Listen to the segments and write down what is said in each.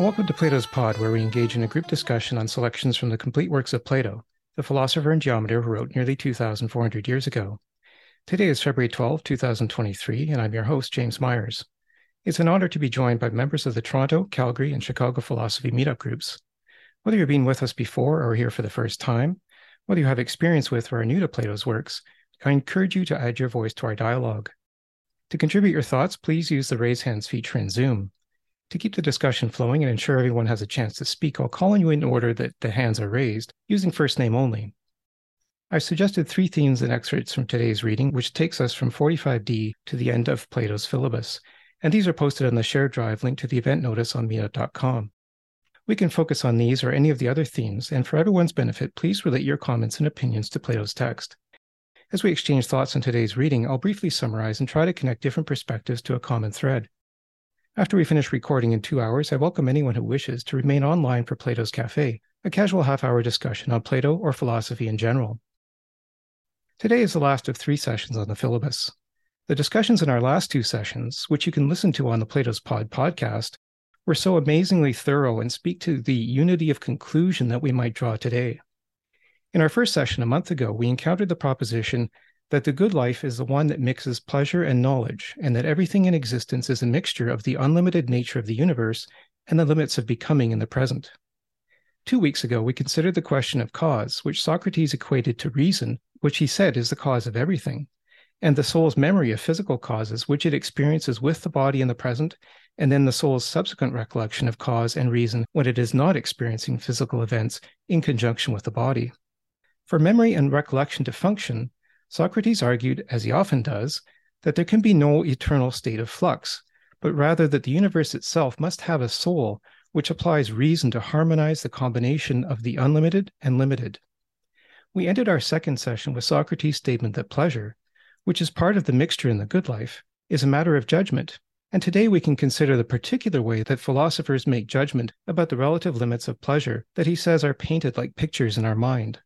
Well, welcome to Plato's Pod, where we engage in a group discussion on selections from the complete works of Plato, the philosopher and geometer who wrote nearly 2,400 years ago. Today is February 12, 2023, and I'm your host, James Myers. It's an honor to be joined by members of the Toronto, Calgary, and Chicago philosophy meetup groups. Whether you've been with us before or here for the first time, whether you have experience with or are new to Plato's works, I encourage you to add your voice to our dialogue. To contribute your thoughts, please use the raise hands feature in Zoom. To keep the discussion flowing and ensure everyone has a chance to speak, I'll call on you in order that the hands are raised, using first name only. I've suggested three themes and excerpts from today's reading, which takes us from 45D to the end of Plato's Philebus, and these are posted on the shared drive linked to the event notice on meetup.com. We can focus on these or any of the other themes, and for everyone's benefit, please relate your comments and opinions to Plato's text. As we exchange thoughts on today's reading, I'll briefly summarize and try to connect different perspectives to a common thread. After we finish recording in two hours, I welcome anyone who wishes to remain online for Plato's Cafe, a casual half hour discussion on Plato or philosophy in general. Today is the last of three sessions on the Philebus. The discussions in our last two sessions, which you can listen to on the Plato's Pod podcast, were so amazingly thorough and speak to the unity of conclusion that we might draw today. In our first session a month ago, we encountered the proposition that the good life is the one that mixes pleasure and knowledge, and that everything in existence is a mixture of the unlimited nature of the universe and the limits of becoming in the present. Two weeks ago, we considered the question of cause, which Socrates equated to reason, which he said is the cause of everything, and the soul's memory of physical causes, which it experiences with the body in the present, and then the soul's subsequent recollection of cause and reason when it is not experiencing physical events in conjunction with the body. For memory and recollection to function, Socrates argued, as he often does, that there can be no eternal state of flux, but rather that the universe itself must have a soul which applies reason to harmonize the combination of the unlimited and limited. We ended our second session with Socrates' statement that pleasure, which is part of the mixture in the good life, is a matter of judgment. And today we can consider the particular way that philosophers make judgment about the relative limits of pleasure that he says are painted like pictures in our mind.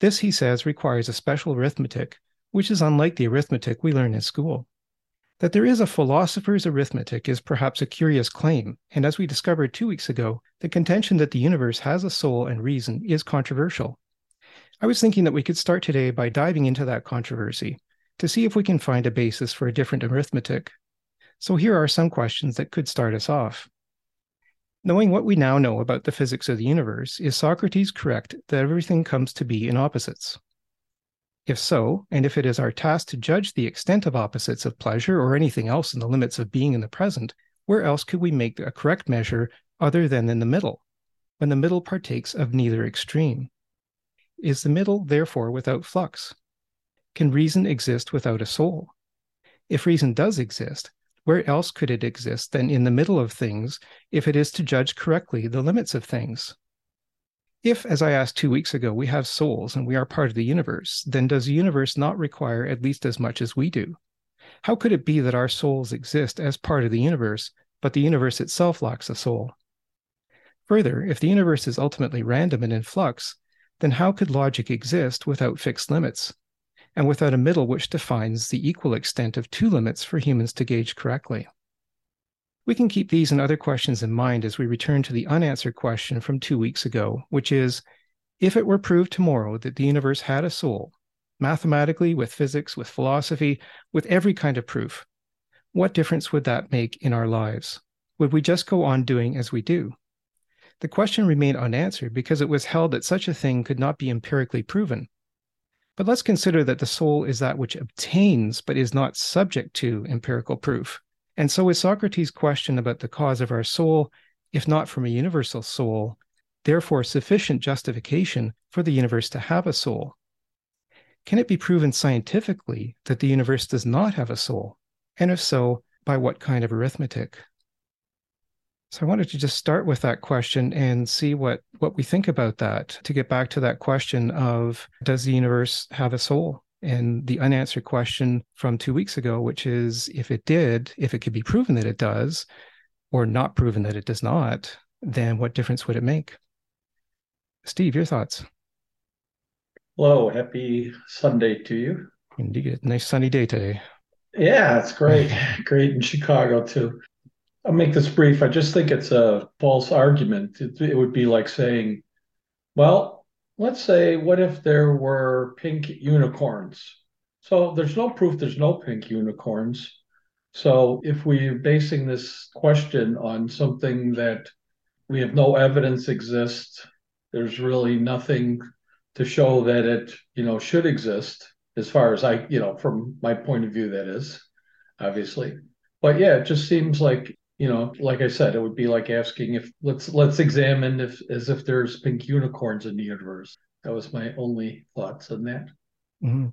This, he says, requires a special arithmetic, which is unlike the arithmetic we learn in school. That there is a philosopher's arithmetic is perhaps a curious claim, and as we discovered two weeks ago, the contention that the universe has a soul and reason is controversial. I was thinking that we could start today by diving into that controversy to see if we can find a basis for a different arithmetic. So here are some questions that could start us off. Knowing what we now know about the physics of the universe, is Socrates correct that everything comes to be in opposites? If so, and if it is our task to judge the extent of opposites of pleasure or anything else in the limits of being in the present, where else could we make a correct measure other than in the middle, when the middle partakes of neither extreme? Is the middle therefore without flux? Can reason exist without a soul? If reason does exist, where else could it exist than in the middle of things if it is to judge correctly the limits of things? If, as I asked two weeks ago, we have souls and we are part of the universe, then does the universe not require at least as much as we do? How could it be that our souls exist as part of the universe, but the universe itself lacks a soul? Further, if the universe is ultimately random and in flux, then how could logic exist without fixed limits? And without a middle which defines the equal extent of two limits for humans to gauge correctly. We can keep these and other questions in mind as we return to the unanswered question from two weeks ago, which is if it were proved tomorrow that the universe had a soul, mathematically, with physics, with philosophy, with every kind of proof, what difference would that make in our lives? Would we just go on doing as we do? The question remained unanswered because it was held that such a thing could not be empirically proven. But let's consider that the soul is that which obtains but is not subject to empirical proof. And so is Socrates' question about the cause of our soul, if not from a universal soul, therefore sufficient justification for the universe to have a soul. Can it be proven scientifically that the universe does not have a soul? And if so, by what kind of arithmetic? So I wanted to just start with that question and see what what we think about that to get back to that question of does the universe have a soul? And the unanswered question from 2 weeks ago which is if it did, if it could be proven that it does or not proven that it does not, then what difference would it make? Steve, your thoughts? Hello, happy Sunday to you. Indeed, nice sunny day today. Yeah, it's great. great in Chicago too. I'll make this brief. I just think it's a false argument. It, it would be like saying, well, let's say, what if there were pink unicorns? So there's no proof there's no pink unicorns. So if we're basing this question on something that we have no evidence exists, there's really nothing to show that it, you know, should exist as far as I, you know, from my point of view, that is obviously. But yeah, it just seems like, you know, like I said, it would be like asking if let's let's examine if as if there's pink unicorns in the universe. That was my only thoughts on that. Mm-hmm.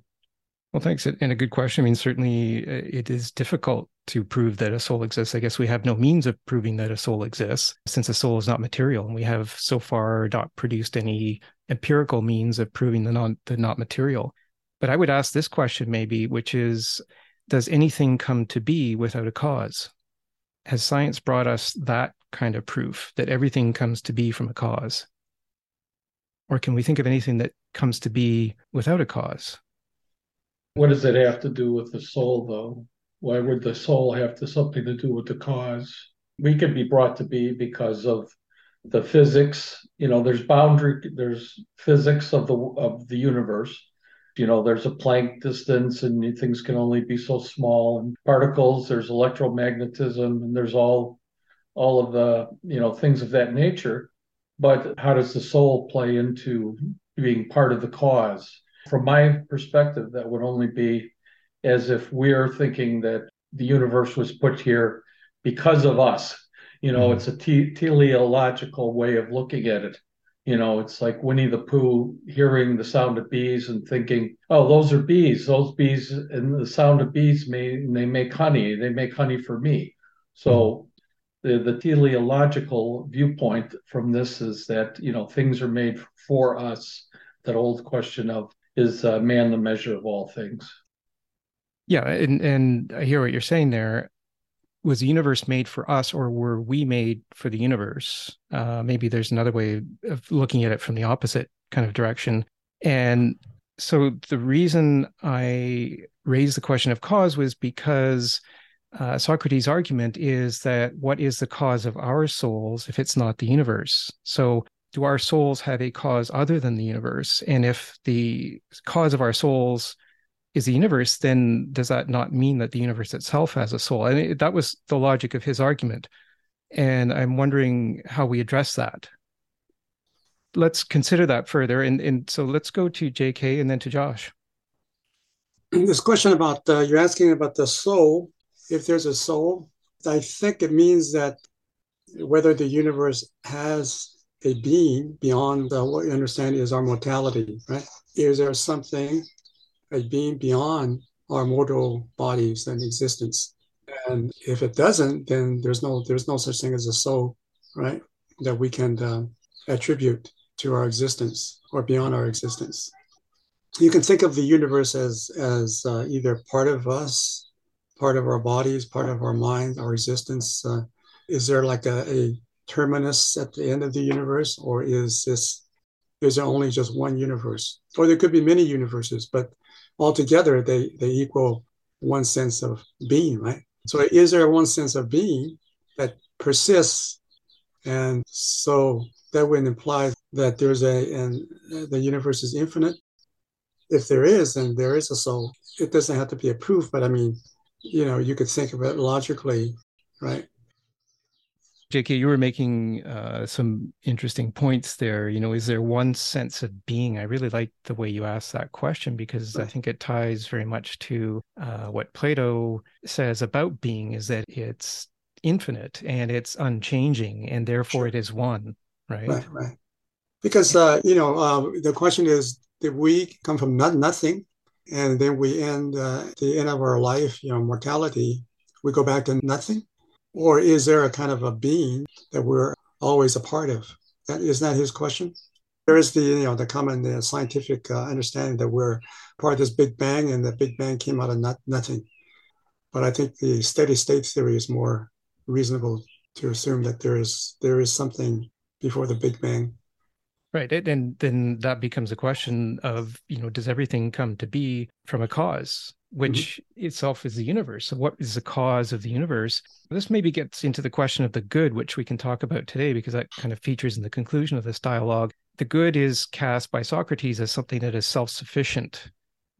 Well, thanks. And a good question. I mean, certainly uh, it is difficult to prove that a soul exists. I guess we have no means of proving that a soul exists since a soul is not material. And we have so far not produced any empirical means of proving the non the not material. But I would ask this question maybe, which is Does anything come to be without a cause? Has science brought us that kind of proof that everything comes to be from a cause? Or can we think of anything that comes to be without a cause? What does it have to do with the soul, though? Why would the soul have to something to do with the cause? We can be brought to be because of the physics. You know, there's boundary, there's physics of the of the universe. You know, there's a Planck distance, and things can only be so small. And particles, there's electromagnetism, and there's all all of the you know things of that nature. But how does the soul play into being part of the cause? From my perspective, that would only be as if we're thinking that the universe was put here because of us. You know, mm-hmm. it's a te- teleological way of looking at it. You know, it's like Winnie the Pooh hearing the sound of bees and thinking, "Oh, those are bees. Those bees and the sound of bees may they make honey. They make honey for me." So the the teleological viewpoint from this is that you know things are made for us. That old question of is uh, man the measure of all things? Yeah, and and I hear what you're saying there. Was the universe made for us, or were we made for the universe? Uh, maybe there's another way of looking at it from the opposite kind of direction. And so the reason I raised the question of cause was because uh, Socrates' argument is that what is the cause of our souls if it's not the universe? So do our souls have a cause other than the universe? And if the cause of our souls is the universe, then does that not mean that the universe itself has a soul? And it, that was the logic of his argument. And I'm wondering how we address that. Let's consider that further. And, and so let's go to JK and then to Josh. This question about uh, you're asking about the soul. If there's a soul, I think it means that whether the universe has a being beyond what you understand is our mortality, right? Is there something, a being beyond our mortal bodies and existence? And if it doesn't, then there's no there's no such thing as a soul, right? That we can uh, attribute to our existence or beyond our existence. You can think of the universe as as uh, either part of us, part of our bodies, part of our minds, our existence. Uh, is there like a, a terminus at the end of the universe, or is this is there only just one universe? Or there could be many universes, but altogether they they equal one sense of being, right? So is there one sense of being that persists, and so that would imply that there's a and the universe is infinite. If there is, then there is a soul. It doesn't have to be a proof, but I mean, you know, you could think of it logically, right? JK, you were making uh, some interesting points there. You know, is there one sense of being? I really like the way you asked that question because I think it ties very much to uh, what Plato says about being is that it's infinite and it's unchanging and therefore sure. it is one, right? Right, right. Because, uh, you know, uh, the question is, did we come from not, nothing and then we end uh, the end of our life, you know, mortality, we go back to nothing? Or is there a kind of a being that we're always a part of? That is that his question? There is the you know the common uh, scientific uh, understanding that we're part of this Big Bang, and the Big Bang came out of not, nothing. But I think the steady state theory is more reasonable to assume that there is there is something before the Big Bang. Right. And then that becomes a question of, you know, does everything come to be from a cause, which mm-hmm. itself is the universe? So, what is the cause of the universe? This maybe gets into the question of the good, which we can talk about today, because that kind of features in the conclusion of this dialogue. The good is cast by Socrates as something that is self sufficient.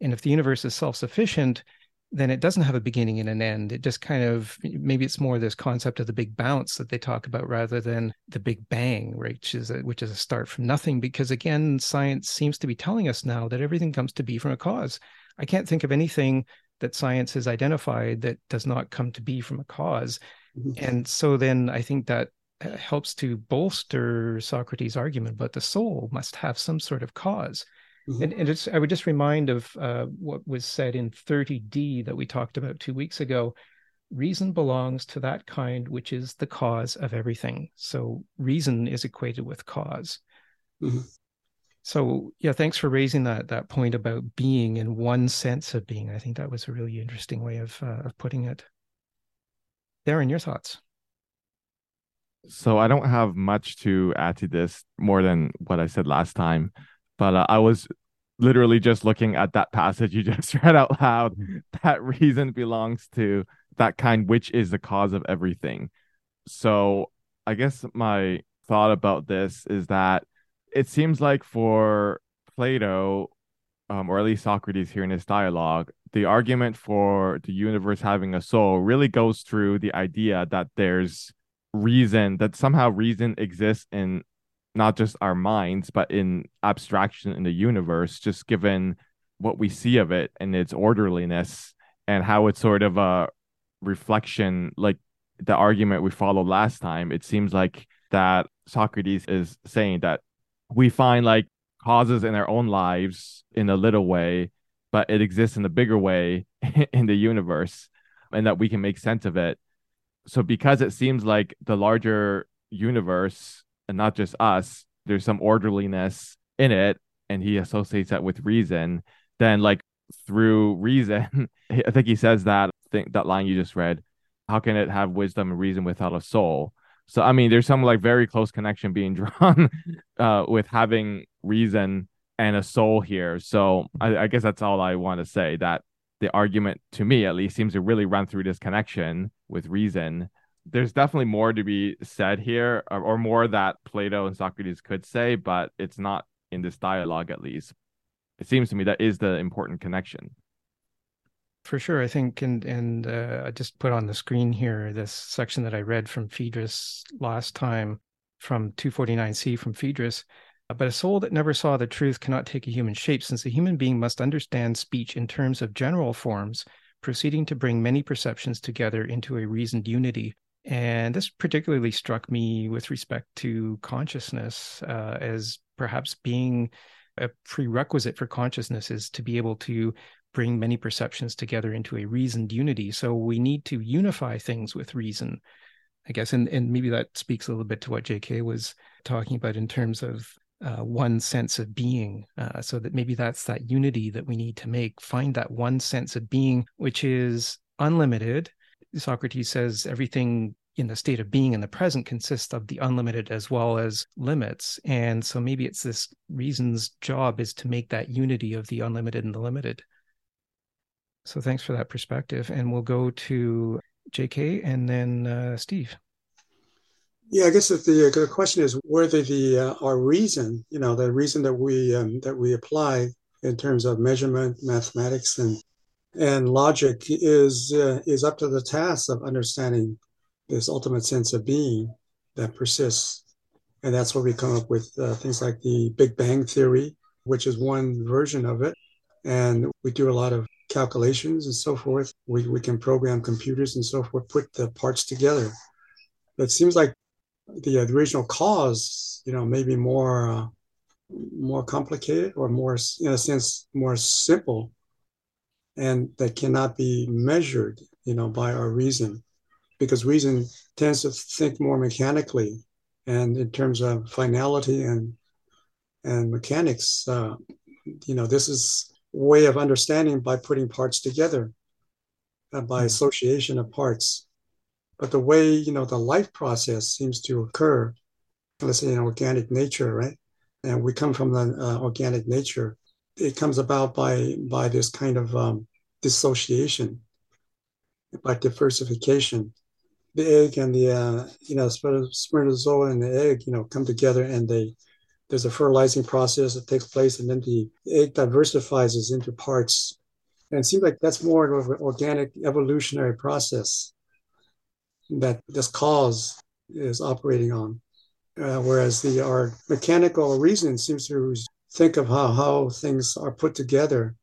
And if the universe is self sufficient, then it doesn't have a beginning and an end. It just kind of maybe it's more this concept of the big bounce that they talk about rather than the big bang? Which is a, which is a start from nothing. Because again, science seems to be telling us now that everything comes to be from a cause. I can't think of anything that science has identified that does not come to be from a because mm-hmm. And so then I think that uh, helps to bolster Socrates' argument, but the soul must have some sort of cause. Mm-hmm. And, and it's, I would just remind of uh, what was said in 30D that we talked about two weeks ago. Reason belongs to that kind which is the cause of everything. So reason is equated with because mm-hmm. So yeah, thanks for raising that that point about being in one sense of being. I think that was a really interesting way of uh, of putting it. Darren, your thoughts? So I don't have much to add to this more than what I said last time. But uh, I was literally just looking at that passage you just read out loud. That reason belongs to that kind which is the cause of everything. So I guess my thought about this is that it seems like for Plato, um, or at least Socrates here in his dialogue, the argument for the universe having a soul really goes through the idea that there's reason, that somehow reason exists in not just our minds, but in abstraction in the universe, just given what we see of it and its orderliness and how it's sort of a reflection, like the argument we followed last time. It seems like that Socrates is saying that we find like causes in our own lives in a little way, but it exists in a bigger way in the universe and that we can make sense of it. So, because it seems like the larger universe and not just us, there's some orderliness in it, and he associates that with reason, then like through reason, I think he says that thing that line you just read, how can it have wisdom and reason without a soul? So I mean, there's some like very close connection being drawn uh, with having reason and a soul here. So I, I guess that's all I want to say. That the argument, to me at least, seems to really run through this connection with reason there's definitely more to be said here, or, or more that Plato and Socrates could say, but it's not in this dialogue at least. It seems to me that is the important connection. For sure, I think, and and uh, I just put on the screen here this section that I read from Phaedrus last time, from 249c from Phaedrus. But a soul that never saw the truth cannot take a human shape, since a human being must understand speech in terms of general forms, proceeding to bring many perceptions together into a reasoned unity. And this particularly struck me with respect to consciousness uh, as perhaps being a prerequisite for consciousness is to be able to bring many perceptions together into a reasoned unity. So we need to unify things with reason, I guess. And, and maybe that speaks a little bit to what JK was talking about in terms of uh, one sense of being. Uh, so that maybe that's that unity that we need to make, find that one sense of being, which is unlimited Socrates says everything in the state of being in the present consists of the unlimited as well as limits. And so maybe it's this reason's job is to make that unity of the unlimited and the limited. So thanks for that perspective. And we'll go to JK and then uh, Steve. Yeah, I guess the, the question is whether the uh, our reason, you know, the reason that we um, that we apply in terms of measurement, mathematics, and and logic is uh, is up to the task of understanding this ultimate sense of being that persists and that's where we come up with uh, things like the big bang theory which is one version of it and we do a lot of calculations and so forth. We, we can program computers and so forth put the parts together. But it seems like the, uh, the original cause you know maybe more uh, more complicated or more in a sense more simple and that cannot be measured, you know, by our reason, because reason tends to think more mechanically, and in terms of finality and and mechanics, uh, you know, this is way of understanding by putting parts together, uh, by hmm. association of parts. But the way you know the life process seems to occur, let's say in organic nature, right? and we come from the uh, organic nature. It comes about by by this kind of um, dissociation, by diversification. The egg and the uh, you know spermatozoa and the egg you know come together and they there's a fertilizing process that takes place and then the egg diversifies into parts and it seems like that's more of an organic evolutionary process that this cause is operating on. Uh, whereas the our mechanical reasoning seems to think of how, how things are put together,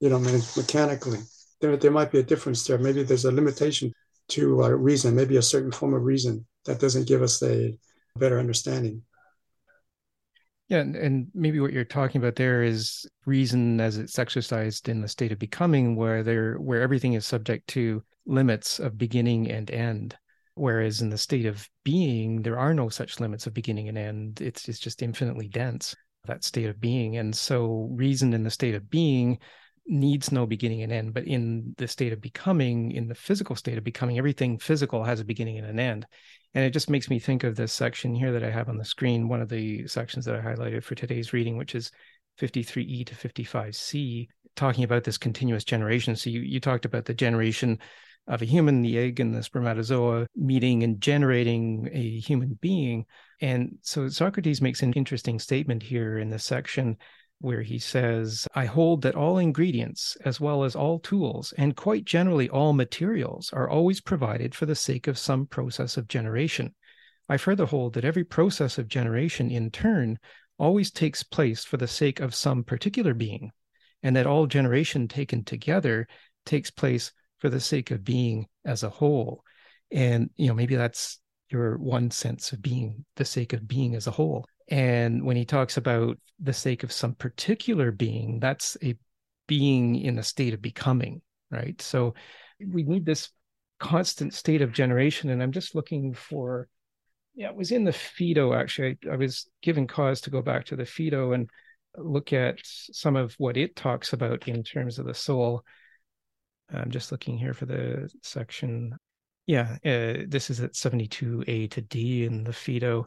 you know, mechanically. There, there might be a difference there. Maybe there's a limitation to uh, reason, maybe a certain form of reason that doesn't give us a better understanding. Yeah, and, and maybe what you're talking about there is reason as it's exercised in the state of becoming, where there where everything is subject to limits of beginning and end. Whereas in the state of being, there are no such limits of beginning and end. It's it's just infinitely dense, that state of being. And so reason in the state of being needs no beginning and end. But in the state of becoming, in the physical state of becoming, everything physical has a beginning and an end. And it just makes me think of this section here that I have on the screen, one of the sections that I highlighted for today's reading, which is 53E to 55C, talking about this continuous generation. So you, you talked about the generation of a human, the egg and the spermatozoa meeting and generating a human being. And so Socrates makes an interesting statement here in this section where he says, I hold that all ingredients, as well as all tools, and quite generally all materials, are always provided for the sake of some process of generation. I further hold that every process of generation, in turn, always takes place for the sake of some particular being, and that all generation taken together takes place for the sake of being as a whole. And, you know, maybe that's your one sense of being, the sake of being as a whole. And when he talks about the sake of some particular being, that's a being in a state of becoming, right? So we need this constant state of generation. And I'm just looking for, yeah, it was in the Phaedo actually. I, I was given cause to go back to the Phaedo and look at some of what it talks about in terms of the soul. I'm just looking here for the section. Yeah, uh, this is at 72A to D in the Phaedo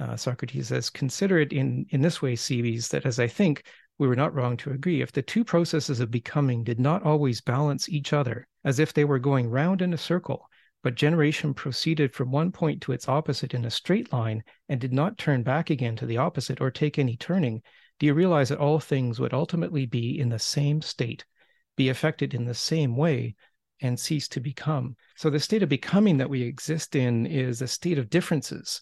uh, Socrates says, consider it in, in this way, Cebes, that as I think we were not wrong to agree, if the two processes of becoming did not always balance each other, as if they were going round in a circle, but generation proceeded from one point to its opposite in a straight line and did not turn back again to the opposite or take any turning, do you realize that all things would ultimately be in the same state, be affected in the same way, and cease to become? So the state of becoming that we exist in is a state of differences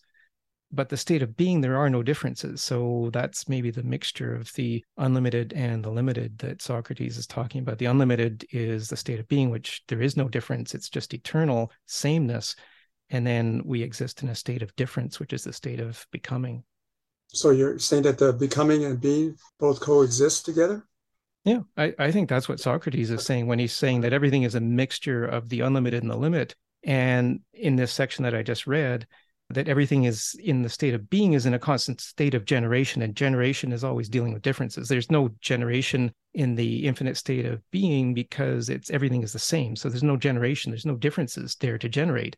but the state of being there are no differences. So that's maybe the mixture of the unlimited and the limited that socrates is talking about. The unlimited is the state of being which there is no difference. It's just eternal sameness. And then we exist in a state of difference which is the state of becoming. So you're saying that the becoming and being both coexist together? Yeah I, I think that's what socrates is saying when he's saying that everything is a mixture of the unlimited and the limit. And in this section that i just read that everything is in the state of being is in a constant state of generation and generation is always dealing with differences. There's no generation in the infinite state of being because it's everything is the same. So there's no generation there's no differences there to generate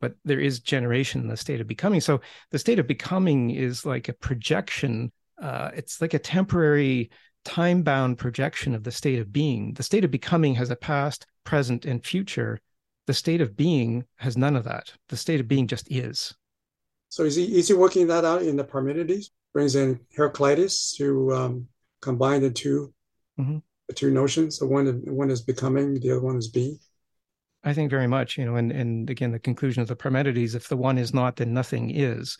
but there is generation in the state of becoming. So the state of becoming is like a projection uh, it's like a temporary time bound projection of the state of being. The state of becoming has a past present and future. The state of being has none of that. The state of being just is so is he is he working that out in the Parmenides? Brings in Heraclitus to um, combine the 2 mm-hmm. the two notions. So one one is becoming, the other one is being. I think very much, you know, and and again, the conclusion of the Parmenides: if the one is not, then nothing is.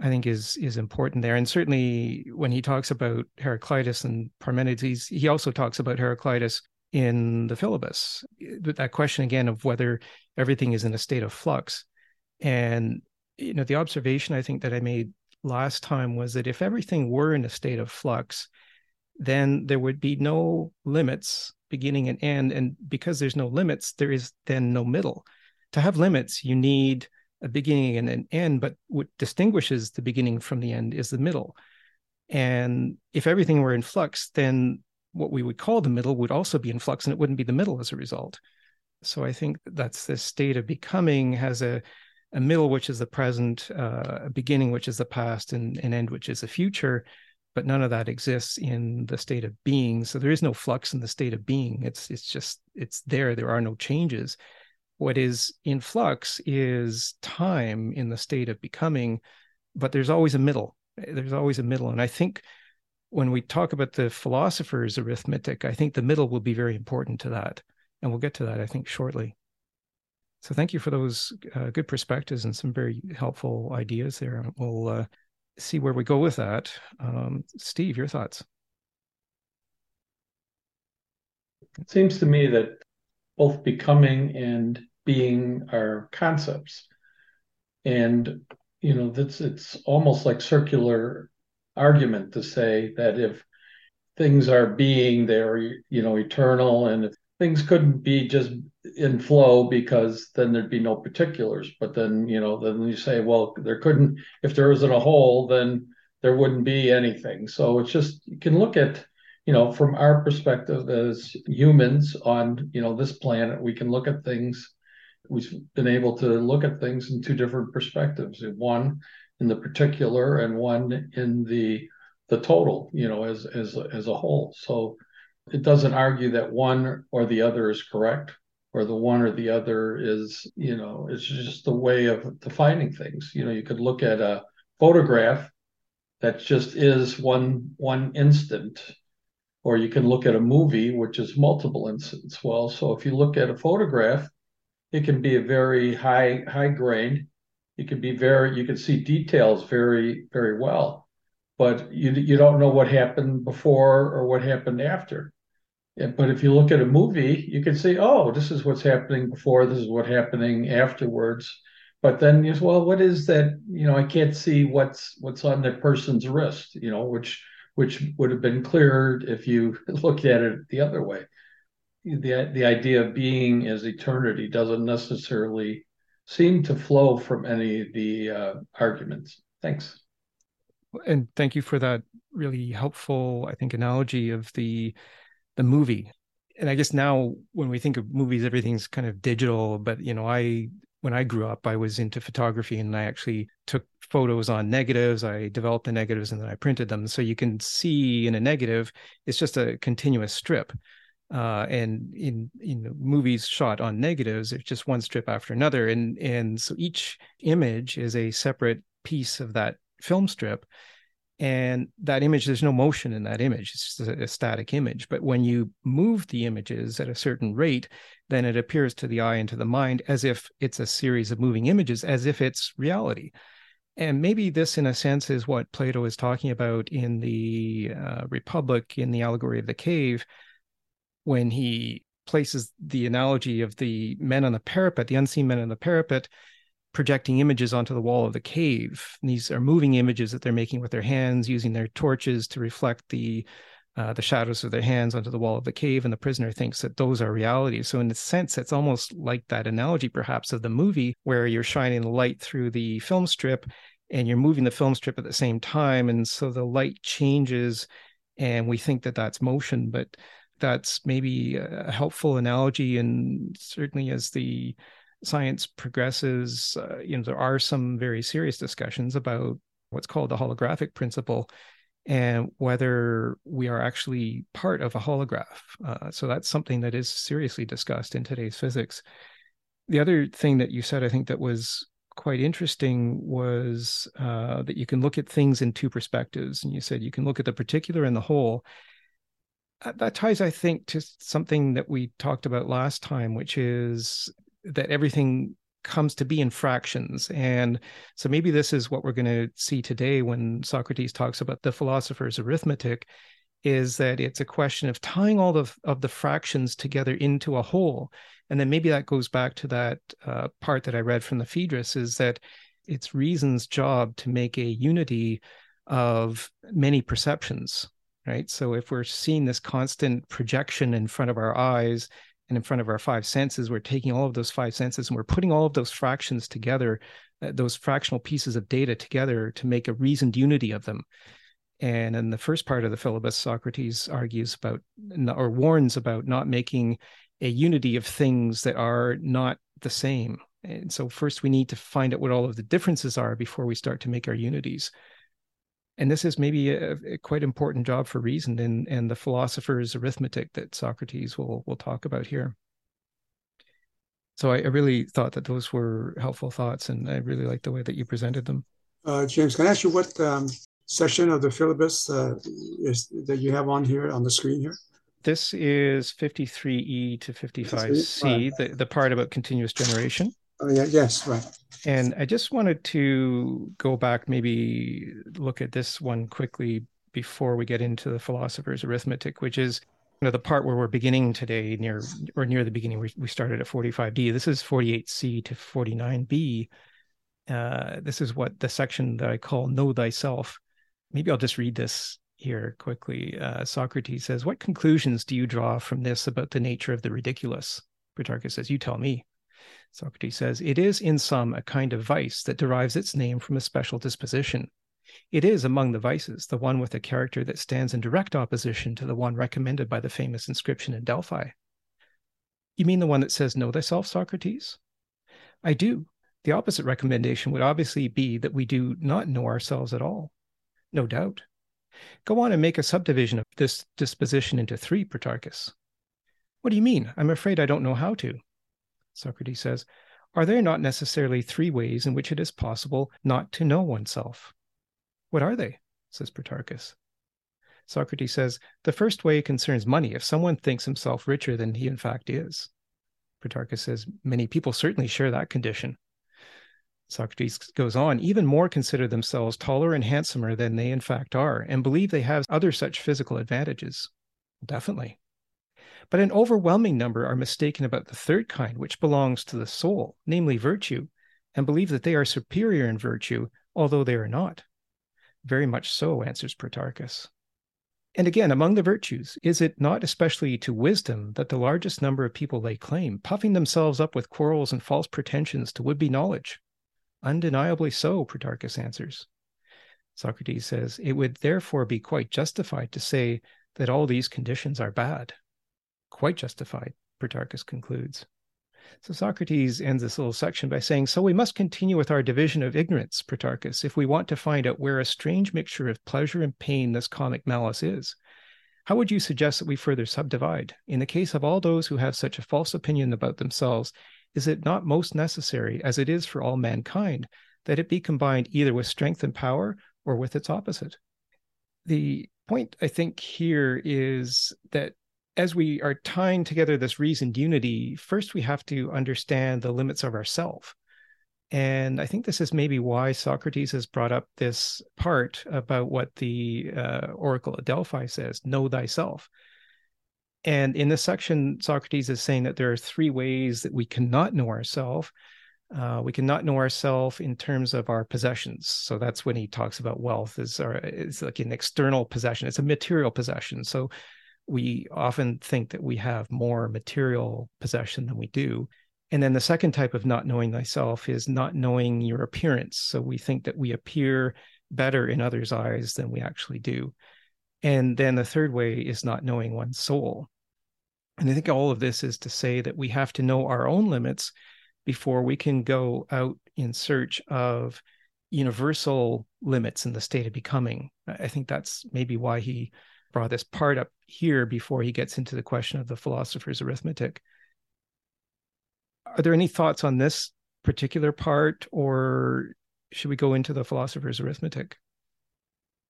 I think is is important there, and certainly when he talks about Heraclitus and Parmenides, he also talks about Heraclitus in the Philebus. That question again of whether everything is in a state of flux, and you know the observation i think that i made last time was that if everything were in a state of flux then there would be no limits beginning and end. And because there's no limits there is then no middle. To have limits you need a beginning and an end but what distinguishes the beginning from the end is the middle. And if everything were in flux then what we would call the middle would also be in flux and it wouldn't be the middle as a result. So i think that's this state of becoming has a a middle which is the present, uh, a beginning which is the past, and an end which is the future. but none of that exists in the state of being. So there is no flux in the state of being. It's it's just it's there. There are no changes. What is in flux is time in the state of becoming, but there's always a middle. There's always a middle. And I think when we talk about the philosopher's arithmetic, I think the middle will be very important to that. And we'll get to that, I think, shortly. So thank you for those uh, good perspectives and some very helpful ideas there. We'll uh, see where we go with that. Um, Steve, your thoughts? It seems to me that both becoming and being are concepts. And, you know, that's it's almost like circular argument to say that if things are being, they're, you know, eternal, and if things couldn't be just in flow because then there'd be no particulars. But then, you know, then you say, well, there couldn't, if there isn't a whole, then there wouldn't be anything. So it's just, you can look at, you know, from our perspective as humans on, you know, this planet, we can look at things we've been able to look at things in two different perspectives one in the particular and one in the the total you know as as as a whole so it doesn't argue that one or the other is correct or the one or the other is you know it's just a way of defining things you know you could look at a photograph that just is one one instant or you can look at a movie which is multiple instants well so if you look at a photograph it can be a very high high grain. It can be very you can see details very very well, but you you don't know what happened before or what happened after. But if you look at a movie, you can see, oh, this is what's happening before, this is what's happening afterwards. But then you say, well, what is that? You know, I can't see what's what's on that person's wrist. You know, which which would have been cleared if you looked at it the other way the the idea of being as eternity doesn't necessarily seem to flow from any of the uh, arguments. Thanks. And thank you for that really helpful, I think, analogy of the the movie. And I guess now when we think of movies, everything's kind of digital. But you know, I when I grew up, I was into photography and I actually took photos on negatives. I developed the negatives and then I printed them. So you can see in a negative, it's just a continuous strip uh, and in in movies shot on negatives, it's just one strip after another, and and so each image is a separate piece of that film strip, and that image there's no motion in that image; it's just a, a static image. But when you move the images at a certain rate, then it appears to the eye and to the mind as if it's a series of moving images, as if it's reality. And maybe this, in a sense, is what Plato is talking about in the uh, Republic, in the allegory of the cave, when he places the analogy of the men on the parapet, the unseen men on the parapet, projecting images onto the wall of the cave. And these are moving images that they're making with their hands, using their torches to reflect the uh, the shadows of their hands onto the wall of the cave, and the prisoner thinks that those are realities. So, in a sense, it's almost like that analogy, perhaps, of the movie where you're shining the light through the film strip and you're moving the film strip at the same time, and so the light changes, and we think that that's motion, but that's maybe a helpful analogy. And certainly as the science progresses, uh, you know, there are some very serious discussions about what's called the holographic principle and whether we are actually part of a holograph. Uh, so that's something that is seriously discussed in today's physics. The other thing that you said, I think that was quite interesting was uh, that you can look at things in two perspectives. And you said you can look at the particular and the whole. Uh, that ties, I think, to something that we talked about last time, which is that everything comes to be in fractions. And so maybe this is what we're going to see today when Socrates talks about the philosopher's arithmetic is that it's a question of tying all of, of the fractions together into a whole. And then maybe that goes back to that uh, part that I read from the Phaedrus is that it's reason's job to make a unity of many perceptions right? So if we're seeing this constant projection in front of our eyes and in front of our five senses, we're taking all of those five senses and we're putting all of those fractions together, uh, those fractional pieces of data together to make a reasoned unity of them. And in the first part of the Philebus, Socrates argues about or warns about not making a unity of things that are not the same. And so first we need to find out what all of the differences are before we start to make our unities. And this is maybe a, a quite important job for reason and, and the philosopher's arithmetic that Socrates will, will talk about here. So I, I really thought that those were helpful thoughts, and I really like the way that you presented them. Uh, James, can I ask you what um, section of the Philebus uh, is that you have on here on the screen here? This is 53E to 55C, the, the part about continuous generation. Oh, yeah, yes, right. And I just wanted to go back, maybe look at this one quickly before we get into the philosopher's arithmetic, which is you know the part where we're beginning today near or near the beginning. We, we started at 45d this is 48c to 49b uh, this is what the section that i call know thyself. Maybe i'll just read this here quickly. Uh, socrates says what conclusions do you draw from this about the nature of the ridiculous? Protarchus says you tell me Socrates says, It is in sum a kind of vice that derives its name from a special disposition. It is among the vices the one with a character that stands in direct opposition to the one recommended by the famous inscription in Delphi. You mean the one that says, Know thyself, Socrates? I do. The opposite recommendation would obviously be that we do not know ourselves at all. No doubt. Go on and make a subdivision of this disposition into three, Protarchus. What do you mean? I'm afraid I don't know how to. Socrates says, are there not necessarily three ways in which it is possible not to know oneself? What are they? says Protarchus. Socrates says, the first way concerns money if someone thinks himself richer than he in fact is. Protarchus says, many people certainly share that condition. Socrates goes on, even more consider themselves taller and handsomer than they in fact are, and believe they have other such physical advantages. Definitely. But an overwhelming number are mistaken about the third kind, which belongs to the soul, namely virtue, and believe that they are superior in virtue, although they are not. Very much so, answers Protarchus. And again, among the virtues, is it not especially to wisdom that the largest number of people lay claim, puffing themselves up with quarrels and false pretensions to would be knowledge? Undeniably so, Protarchus answers. Socrates says, it would therefore be quite justified to say that all these conditions are bad quite justified, Protarchus concludes. So Socrates ends this little section by saying, So we must continue with our division of ignorance, Protarchus, if we want to find out where a strange mixture of pleasure and pain this comic malice is. How would you suggest that we further subdivide? In the case of all those who have such a false opinion about themselves, is it not most necessary, as it is for all mankind, that it be combined either with strength and power or with its opposite? The point I think here is that as we are tying together this reasoned unity, first we have to understand the limits of ourself. And I think this is maybe why Socrates has brought up this part about what the uh, Oracle at Delphi says know thyself. And in this section, Socrates is saying that there are three ways that we cannot know ourselves. Uh, we cannot know ourselves in terms of our possessions. So that's when he talks about wealth is, is like an external possession. It's a material possession. So we often think that we have more material possession than we do. And then the second type of not knowing thyself is not knowing your appearance. So we think that we appear better in others' eyes than we actually do. And then the third way is not knowing one's soul. And I think all of this is to say that we have to know our own limits before we can go out in search of universal limits in the state of becoming. I think that's maybe why he brought this part up here before he gets into the question of the philosopher's arithmetic. Are there any thoughts on this particular part, or should we go into the philosopher's arithmetic?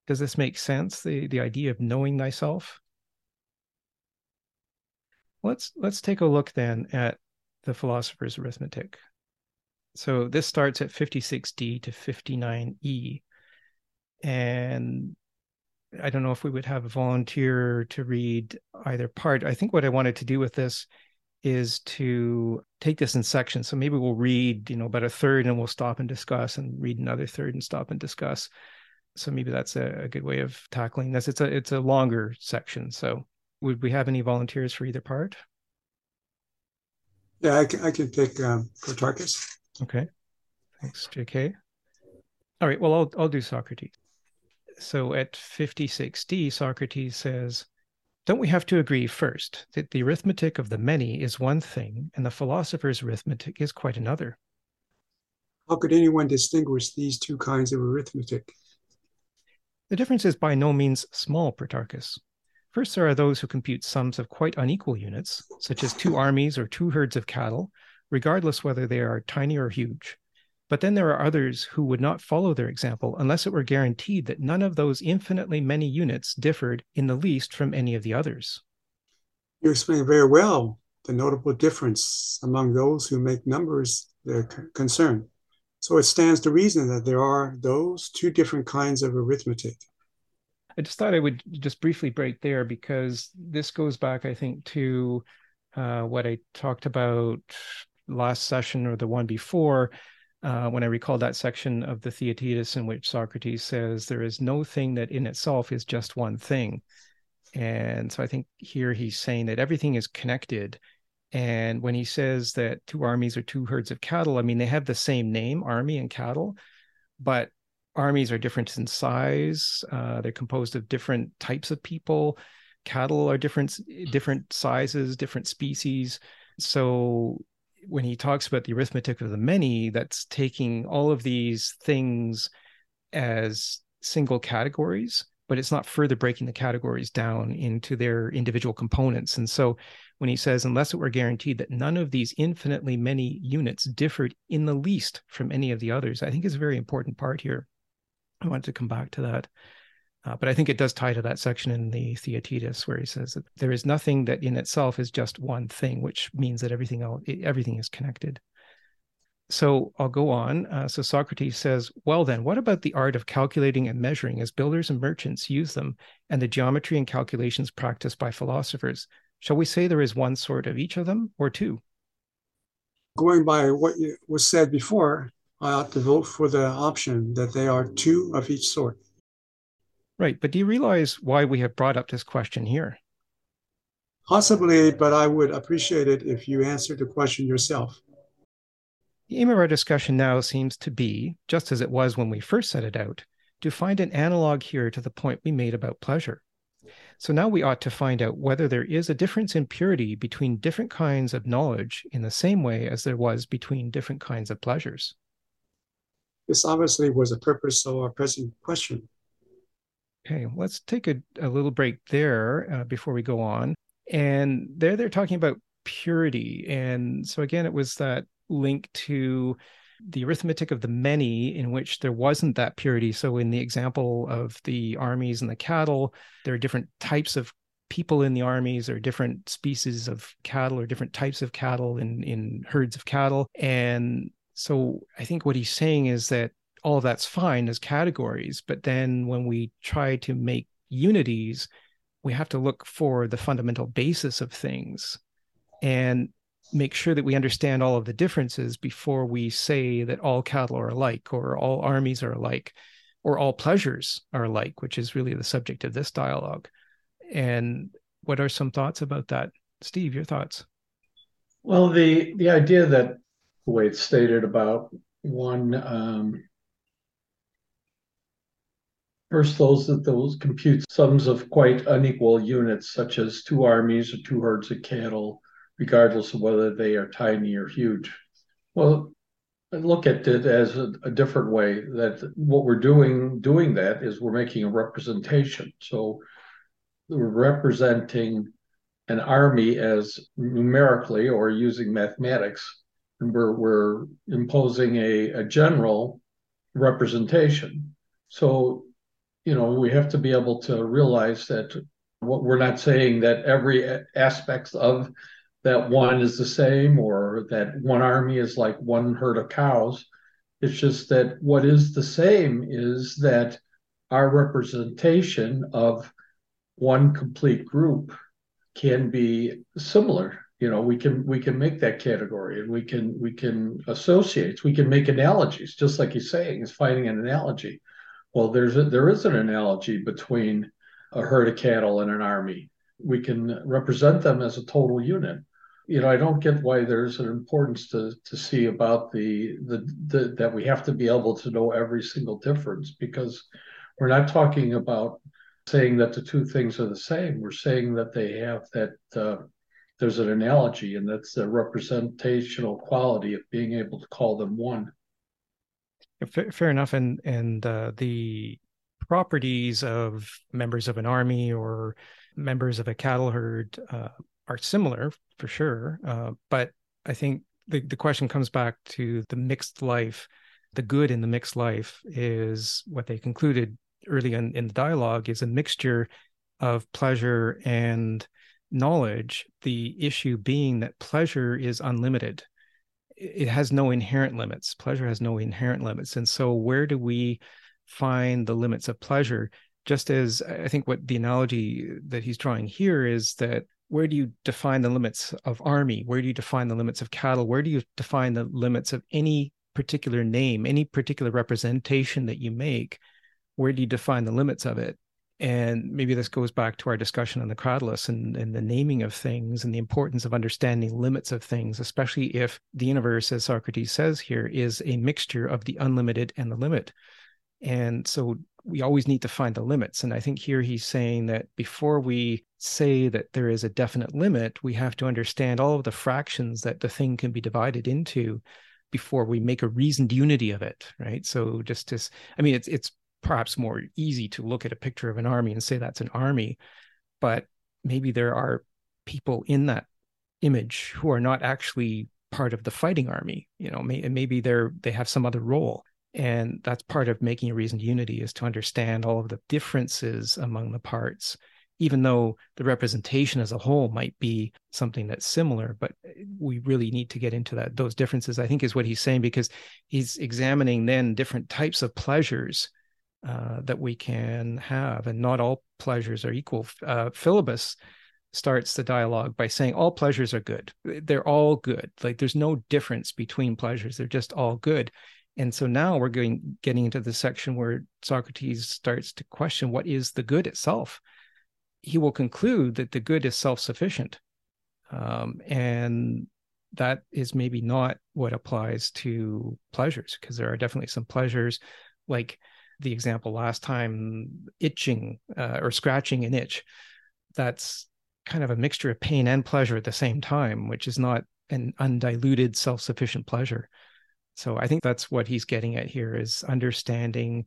Does this make sense? The the idea of knowing thyself. Let's let's take a look then at the philosopher's arithmetic. So this starts at 56D to 59E. And I don't know if we would have a volunteer to read either part. I think what I wanted to do with this is to take this in sections. So maybe we'll read, you know, about a third and we'll stop and discuss and read another third and stop and discuss. So maybe that's a, a good way of tackling this. It's a it's a longer section. So would we have any volunteers for either part? Yeah, I can, I can pick um, Protarchus. Okay. Thanks, JK. All right. Well, I'll I'll do Socrates so at 56D, Socrates says, Don't we have to agree first that the arithmetic of the many is one thing and the philosopher's arithmetic is quite another? How could anyone distinguish these two kinds of arithmetic? The difference is by no means small, Protarchus. First, there are those who compute sums of quite unequal units, such as two armies or two herds of cattle, regardless whether they are tiny or huge. But then there are others who would not follow their example unless it were guaranteed that none of those infinitely many units differed in the least from any of the others. You explain very well the notable difference among those who make numbers their concern. So it stands to reason that there are those two different kinds of arithmetic. I just thought I would just briefly break there because this goes back, I think, to uh, what I talked about last session or the one before, uh, when I recall that section of the Theaetetus in which Socrates says there is no thing that in itself is just one thing. And so I think here he's saying that everything is connected. And when he says that two armies are two herds of cattle, I mean, they have the same name, army and cattle, but armies are different in size. Uh, they're composed of different types of people. Cattle are different, different sizes, different species. So when he talks about the arithmetic of the many, that's taking all of these things as single categories, but it's not further breaking the categories down into their individual components. And so when he says, unless it were guaranteed that none of these infinitely many units differed in the least from any of the others, I think is a very important part here. I wanted to come back to that. Uh, but I think it does tie to that section in the Theaetetus where he says that there is nothing that in itself is just one thing, which means that everything else, everything is connected. So I'll go on. Uh, so Socrates says, Well, then, what about the art of calculating and measuring as builders and merchants use them, and the geometry and calculations practiced by philosophers? Shall we say there is one sort of each of them or two? Going by what was said before, I ought to vote for the option that they are two of each sort. Right. But do you realize why we have brought up this question here? Possibly, but I would appreciate it if you answered the question yourself. The aim of our discussion now seems to be, just as it was when we first set it out, to find an analog here to the point we made about pleasure. So now we ought to find out whether there is a difference in purity between different kinds of knowledge in the same way as there was between different kinds of pleasures. This obviously was a purpose of our present question. Okay, let's take a, a little break there uh, before we go on. And there they're talking about purity. And so again, it was that link to the arithmetic of the many in which there wasn't that purity. So in the example of the armies and the cattle, there are different types of people in the armies or different species of cattle or different types of cattle in in herds of cattle. And so I think what he's saying is that all that's fine as categories but then when we try to make unities we have to look for the fundamental basis of things and make sure that we understand all of the differences before we say that all cattle are alike or all armies are alike or all pleasures are alike which is really the subject of this dialogue. And what are some thoughts about that? Steve your thoughts? Well the the idea that the way it's stated about one um, First, those that those compute sums of quite unequal units, such as two armies or two herds of cattle, regardless of whether they are tiny or huge. Well, look at it as a, a, different way. That what we're doing doing that is we're making a representation. So we're representing an army as numerically or using mathematics, and we're we're imposing a, a general representation. So you know, we have to be able to realize that what we're not saying that every aspect of that one is the same or that one army is like one herd of cows. It's just that what is the same is that our representation of one complete group can be similar you know we can we can make that category and we can we can associate we can make analogies just like he's saying is finding an analogy well, there's a, there is an analogy between a herd of cattle and an army. We can represent them as a total unit. You know, I don't get why there's an importance to to see about the, the the that we have to be able to know every single difference because we're not talking about saying that the two things are the same. We're saying that they have that uh, there's an analogy, and that's the representational quality of being able to call them one. Fair, fair enough. And and uh, the properties of members of an army or members of a cattle herd uh, are similar for sure. Uh, but I think the, the question comes back to the mixed life. The good in the mixed life is what they concluded early in, in the dialogue is a mixture of pleasure and knowledge. The issue being that pleasure is unlimited. It has no inherent limits. Pleasure has no inherent limits. And so, where do we find the limits of pleasure? Just as I think what the analogy that he's drawing here is that where do you define the limits of army? Where do you define the limits of cattle? Where do you define the limits of any particular name, any particular representation that you make? Where do you define the limits of it? And maybe this goes back to our discussion on the Cratylus and, and the naming of things and the importance of understanding limits of things, especially if the universe, as Socrates says here, is a mixture of the unlimited and the limit. And so we always need to find the limits. And I think here he's saying that before we say that there is a definite limit, we have to understand all of the fractions that the thing can be divided into before we make a reasoned unity of it, right? So just as I mean, it's it's perhaps more easy to look at a picture of an army and say that's an army, but maybe there are people in that image who are not actually part of the fighting army. You know, may, maybe they're they have some other role and that's part of making a reasoned unity is to understand all of the differences among the parts even though the representation as a whole might be something that's similar but we really need to get into that those differences i think is what he's saying because he's examining then different types of pleasures uh, that we can have and not all pleasures are equal. Uh, philebus starts the dialogue by saying all pleasures are good. They're all good. Like there's no difference between pleasures. They're just all good. And so now we're going getting into the section where Socrates starts to question what is the good itself. He will conclude that the good is self-sufficient, um, and that is maybe not what applies to pleasures because there are definitely some pleasures, like the example last time, itching uh, or scratching an itch. That's kind of a mixture of pain and pleasure at the same time, which is not an undiluted self-sufficient pleasure. So I think that's what he's getting at here is understanding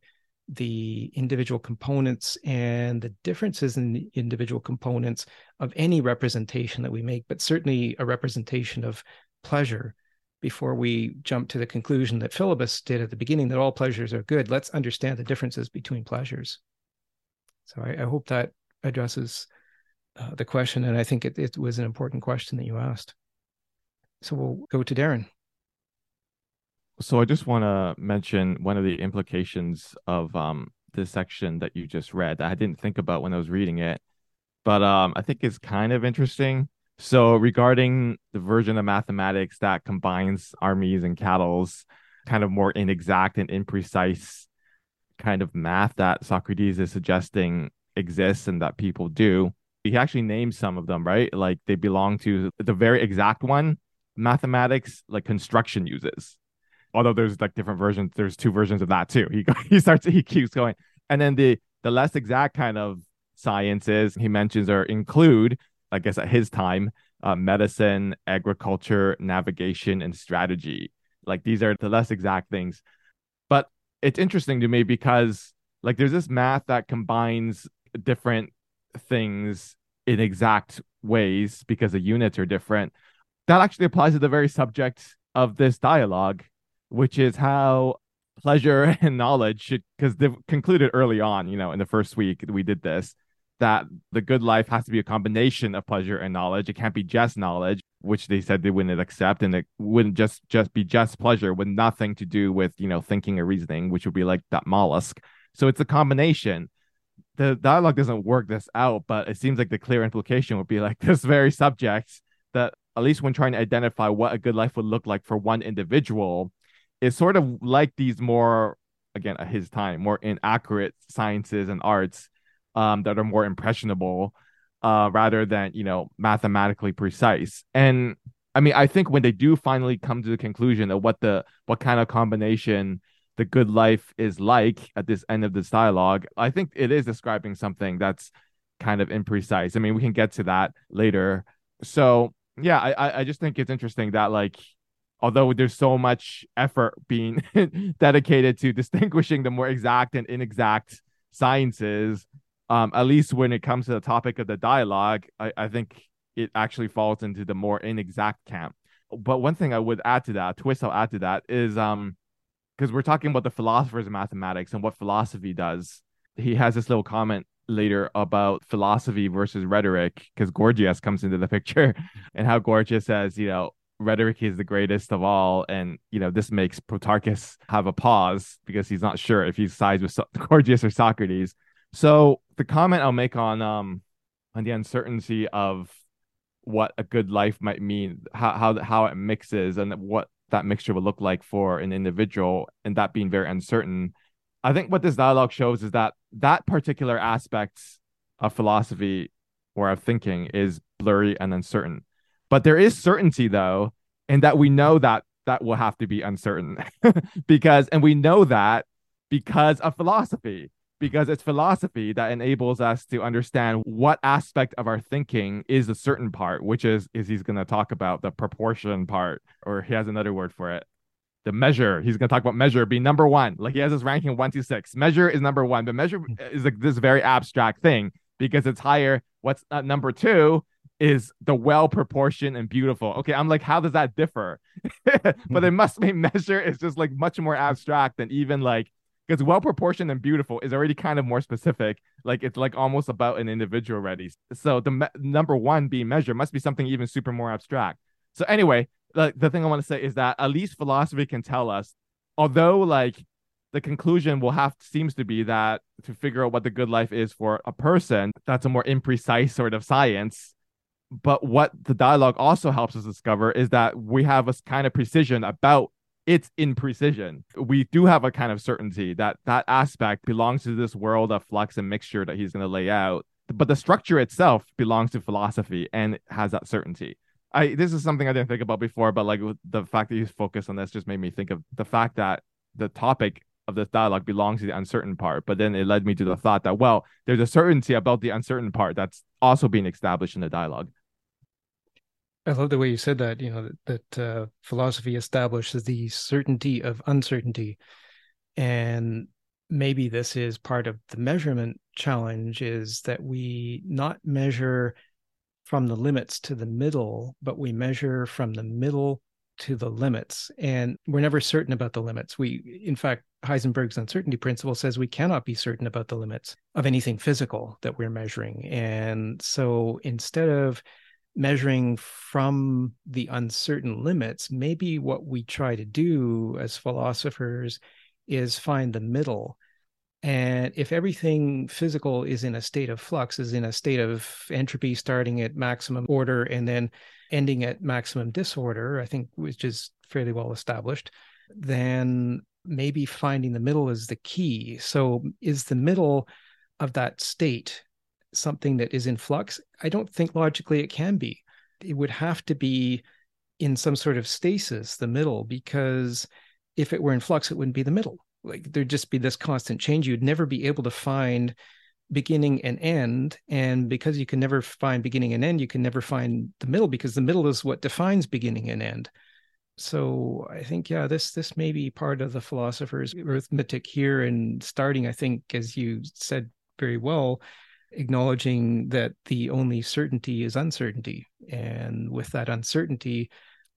the individual components and the differences in the individual components of any representation that we make, but certainly a representation of pleasure before we jump to the conclusion that Philebus did at the beginning that all pleasures are good. Let's understand the differences between pleasures. So I, I hope that addresses uh, the question. And I think it, it was an important question that you asked. So we'll go to Darren. So I just want to mention one of the implications of um this section that you just read that I didn't think about when I was reading it, but um I think it's kind of interesting. So regarding the version of mathematics that combines armies and cattle's kind of more inexact and imprecise kind of math that Socrates is suggesting exists and that people do. He actually names some of them, right? Like they belong to the very exact one mathematics like construction uses although there's like different versions there's two versions of that too he he starts he keeps going and then the the less exact kind of sciences he mentions or include i guess at his time uh, medicine agriculture navigation and strategy. Like these are the less exact things. But it's interesting to me because like there's this math that combines different things in exact ways because the units are different. That actually applies to the very subject of this dialogue which is how pleasure and knowledge should because they've concluded early on you know in the first week we did this that the good life has to be a combination of pleasure and knowledge. It can't be just knowledge which they said they wouldn't accept and it wouldn't just just be just pleasure with nothing to do with you know thinking or reasoning which would be like that mollusk. So it's a combination. The dialogue doesn't work this out but it seems like the clear implication would be like this very subject that at least when trying to identify what a good life would look like for one individual is sort of like these more again his time more inaccurate sciences and arts um, that are more impressionable uh, rather than you know mathematically precise. And i mean i think when they do finally come to the conclusion of what the what kind of combination the good life is like at this end of this dialogue i think it is describing something that's kind of imprecise. I mean we can get to that later. So yeah i i just think it's interesting that like although there's so much effort being dedicated to distinguishing the more exact and inexact sciences, um, at least when it comes to the topic of the dialogue, I, I think it actually falls into the more inexact camp. But one thing I would add to that, twist I'll add to that is um because we're talking about the philosophers of mathematics and what philosophy does. He has this little comment later about philosophy versus rhetoric because Gorgias comes into the picture and how Gorgias says, you know, rhetoric is the greatest of all. And, you know, this makes Protarchus have a pause because he's not sure if he sides with so- Gorgias or Socrates. So the comment I'll make on um on the uncertainty of what a good life might mean, how how how it mixes and what that mixture will look like for an individual and that being very uncertain. I think what this dialogue shows is that that particular aspect of philosophy or of thinking is blurry and uncertain. But there is certainty though, and that we know that that will have to be uncertain because and we know that because of philosophy because it's philosophy that enables us to understand what aspect of our thinking is a certain part, which is is he's going to talk about the proportion part, or he has another word for it. The measure. He's going to talk about measure being number one. Like he has his ranking one to six. Measure is number one, but measure hmm. is like this very abstract thing because it's higher. What's uh, number two is the well proportioned and beautiful. Okay, I'm like, how does that differ? but hmm. it must be measure is just like much more abstract than even like because well proportioned and beautiful is already kind of more specific. Like it's like almost about an individual already. So the me- number one being measured must be something even super more abstract. So anyway, like the thing I want to say is that at least philosophy can tell us, although like the conclusion will have seems to be that to figure out what the good life is for a person, that's a more imprecise sort of science. But what the dialogue also helps us discover is that we have a kind of precision about it's in precision. We do have a kind of certainty that that aspect belongs to this world of flux and mixture that he's going to lay out. But the structure itself belongs to philosophy and has that certainty. I this is something I didn't think about before, but like the fact that he's focused on this just made me think of the fact that the topic of this dialogue belongs to the uncertain part. But then it led me to the thought that well, there's a certainty about the uncertain part that's also being established in the dialogue. I love the way you said that. You know that, that uh, philosophy establishes the certainty of uncertainty, and maybe this is part of the measurement challenge: is that we not measure from the limits to the middle, but we measure from the middle to the limits, and we're never certain about the limits. We, in fact, Heisenberg's uncertainty principle says we cannot be certain about the limits of anything physical that we're measuring, and so instead of measuring from the uncertain limits, maybe what we try to do as philosophers is find the middle. And if everything physical is in a state of flux, is in a state of entropy starting at maximum order and then ending at maximum disorder, I think, which is fairly well established, then maybe finding the middle is the key. So, is the middle of that state something that is in flux? I don't think logically it can be. It would have to be in some sort of stasis, the middle, because if it were in flux, it wouldn't be the middle. Like there'd just be this constant change. You'd never be able to find beginning and end. And because you can never find beginning and end, you can never find the middle because the middle is what defines beginning and end. So I think, yeah, this this may be part of the philosopher's arithmetic here and starting, I think, as you said very well, acknowledging that the only certainty is uncertainty. And with that uncertainty,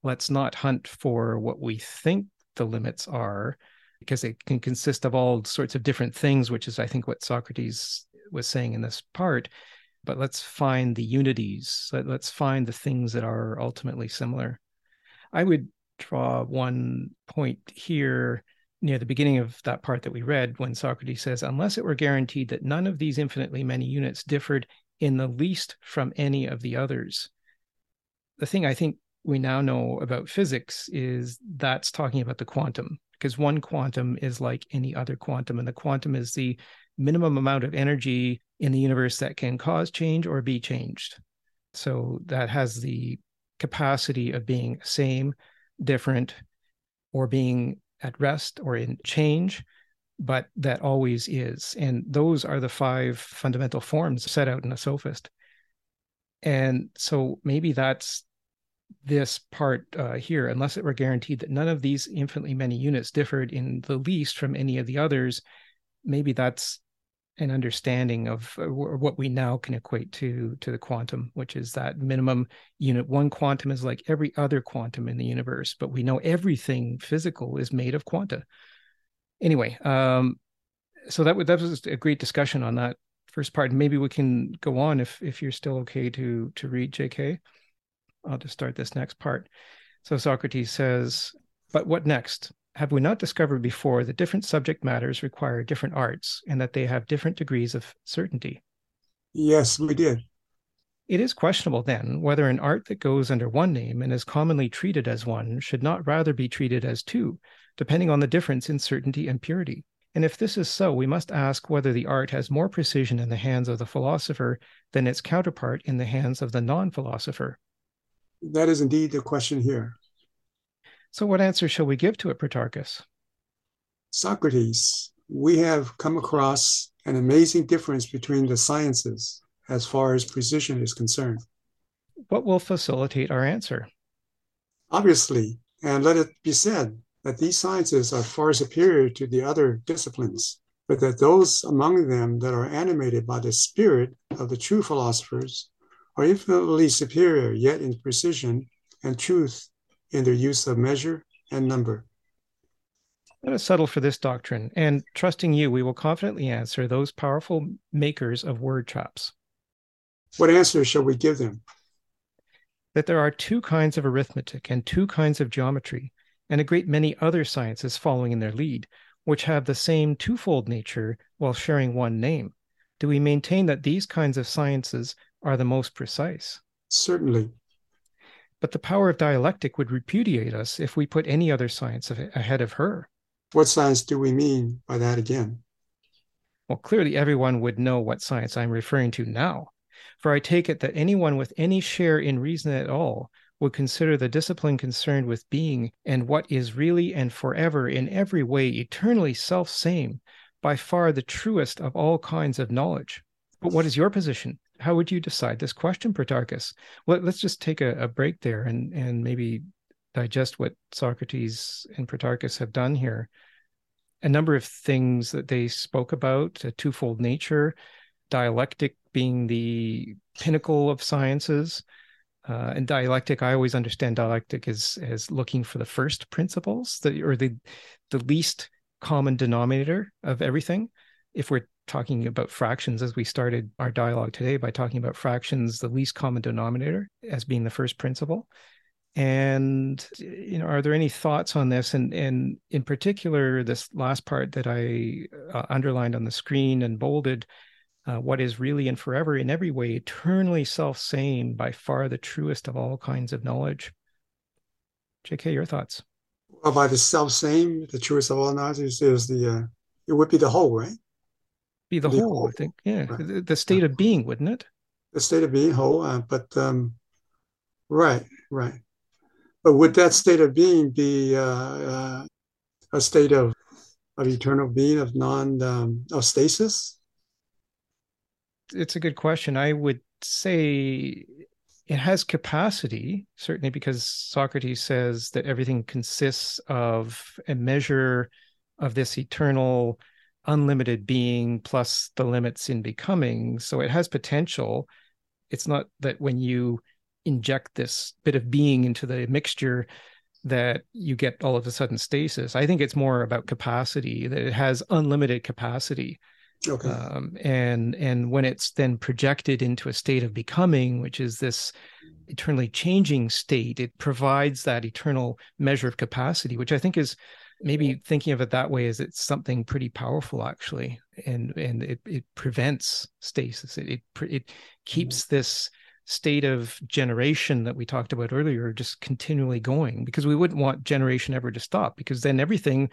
let's not hunt for what we think the limits are, because it can consist of all sorts of different things, which is, I think, what Socrates was saying in this part. But let's find the unities, let's find the things that are ultimately similar. I would draw one point here near the beginning of that part that we read when Socrates says, unless it were guaranteed that none of these infinitely many units differed in the least from any of the others. The thing I think we now know about physics is that's talking about the quantum, because one quantum is like any other quantum, and the quantum is the minimum amount of energy in the universe that can cause change or be changed. So that has the capacity of being same, different, or being at rest or in change, but that always is. And those are the five fundamental forms set out in a sophist. And so maybe that's this part uh, here, unless it were guaranteed that none of these infinitely many units differed in the least from any of the others, maybe that's an understanding of uh, what we now can equate to to the quantum which is that minimum unit one quantum is like every other quantum in the universe but we know everything physical is made of quanta. Anyway um so that, that was a great discussion on that first part. Maybe we can go on if if you're still okay to to read jk i'll just start this next part. So socrates says but what next have we not discovered before that different subject matters require different arts and that they have different degrees of certainty? Yes, we did. It is questionable then whether an art that goes under one name and is commonly treated as one should not rather be treated as two, depending on the difference in certainty and purity. And if this is so, we must ask whether the art has more precision in the hands of the philosopher than its counterpart in the hands of the non philosopher. That is indeed the question here. So, what answer shall we give to it, Protarchus? Socrates, we have come across an amazing difference between the sciences as far as precision is concerned. What will facilitate our answer? Obviously, and let it be said that these sciences are far superior to the other disciplines, but that those among them that are animated by the spirit of the true philosophers are infinitely superior, yet in precision and truth in their use of measure and number. Let us settle for this doctrine, and trusting you, we will confidently answer those powerful makers of word traps. What answer shall we give them? That there are two kinds of arithmetic and two kinds of geometry, and a great many other sciences following in their lead, which have the same twofold nature while sharing one name. Do we maintain that these kinds of sciences are the most precise? Certainly. But the power of dialectic would repudiate us if we put any other science ahead of her. What science do we mean by that again? Well, clearly everyone would know what science I'm referring to now, for I take it that anyone with any share in reason at all would consider the discipline concerned with being and what is really and forever in every way eternally self same by far the truest of all kinds of knowledge. But what is your position? How would you decide this question, Protarchus? Well, let's just take a, a break there and and maybe digest what Socrates and Protarchus have done here. A number of things that they spoke about: a twofold nature, dialectic being the pinnacle of sciences. Uh, and dialectic, I always understand dialectic as as looking for the first principles, the, or the the least common denominator of everything. If we're talking about fractions as we started our dialogue today by talking about fractions, the least common denominator as being the first principle. And you know, are there any thoughts on this? And and in particular, this last part that I uh, underlined on the screen and bolded, uh, what is really and forever in every way eternally self same, by far the truest of all kinds of knowledge. J.K., your thoughts? Well, by the self same, the truest of all knowledge is, is the uh, it would be the whole, right? Be the, whole, whole, I think. Yeah, right. the, the, state of being, wouldn't it? The state of being whole, uh, but um, right, right. But would that state of being be uh, uh, a state of of eternal being of non um, of stasis? It's a good question. I would say it has capacity, certainly because Socrates says that everything consists of a measure of this eternal unlimited being plus the limits in becoming. So it has potential. It's not that when you inject this bit of being into the mixture that you get all of a sudden stasis. I think it's more about capacity, that it has unlimited capacity. Okay. Um, and and when it's then projected into a state of becoming, which is this eternally changing state, it provides that eternal measure of capacity, which I think is maybe thinking of it that way is it's something pretty powerful actually. And and it, it prevents stasis. It, it it keeps mm-hmm. this state of generation that we talked about earlier just continually going because we wouldn't want generation ever to stop because then everything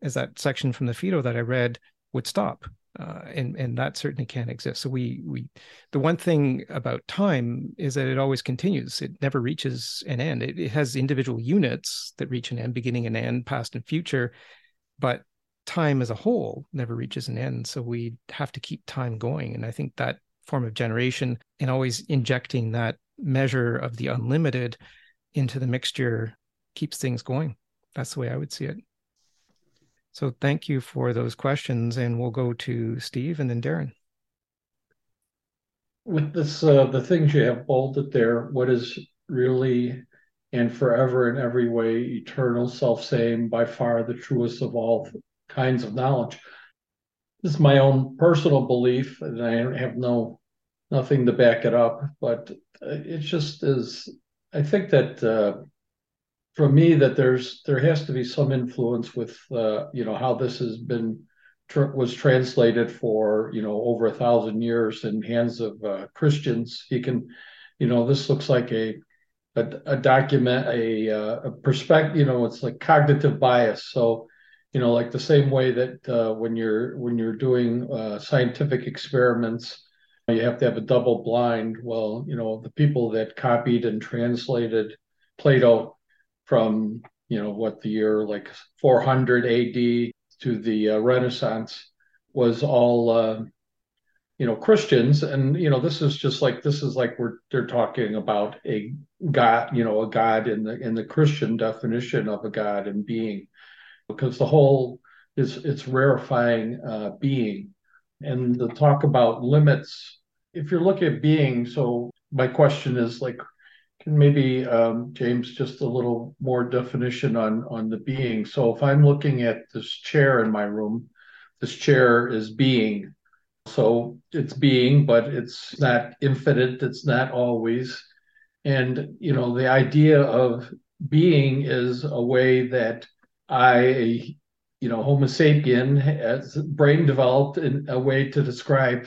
as that section from the Phaedo that I read would stop uh, and and that certainly can't exist. So we we the one thing about time is that it always continues. It never reaches an end. It, it has individual units that reach an end, beginning and end, past and future, but time as a whole never reaches an end. So we have to keep time going, and I think that form of generation and always injecting that measure of the unlimited into the mixture keeps things going. That's the way I would see it. So thank you for those questions, and we'll go to Steve and then Darren. With this, uh, the things you have bolded there, what is really and forever in every way eternal, self same, by far the truest of all kinds of knowledge. This is my own personal belief, and I have no nothing to back it up, but it just is. I think that uh, for me that there's there has to be some influence with uh, you know how this has been tr- was translated for you know over a thousand years in hands of uh, Christians. You can, you know, this looks like a a, a document, a, uh, a perspective. You know, it's like cognitive bias. So, you know, like the same way that uh, when you're when you're doing uh, scientific experiments, you have to have a double blind. Well, you know, the people that copied and translated Plato from you know what the year like 400 AD to the uh, Renaissance was all uh, you know Christians, and you know this is just like this is like we're they're talking about a God, you know, a God in the in the Christian definition of a God and being, because the whole is it's rarefying uh, being, and the talk about limits. If you're looking at being, so my question is like maybe um, James just a little more definition on on the being. So if I'm looking at this chair in my room, this chair is being. So it's being, but it's not infinite. It's not always. And you know, the idea of being is a way that I, you know, Homo sapien has brain developed in a way to describe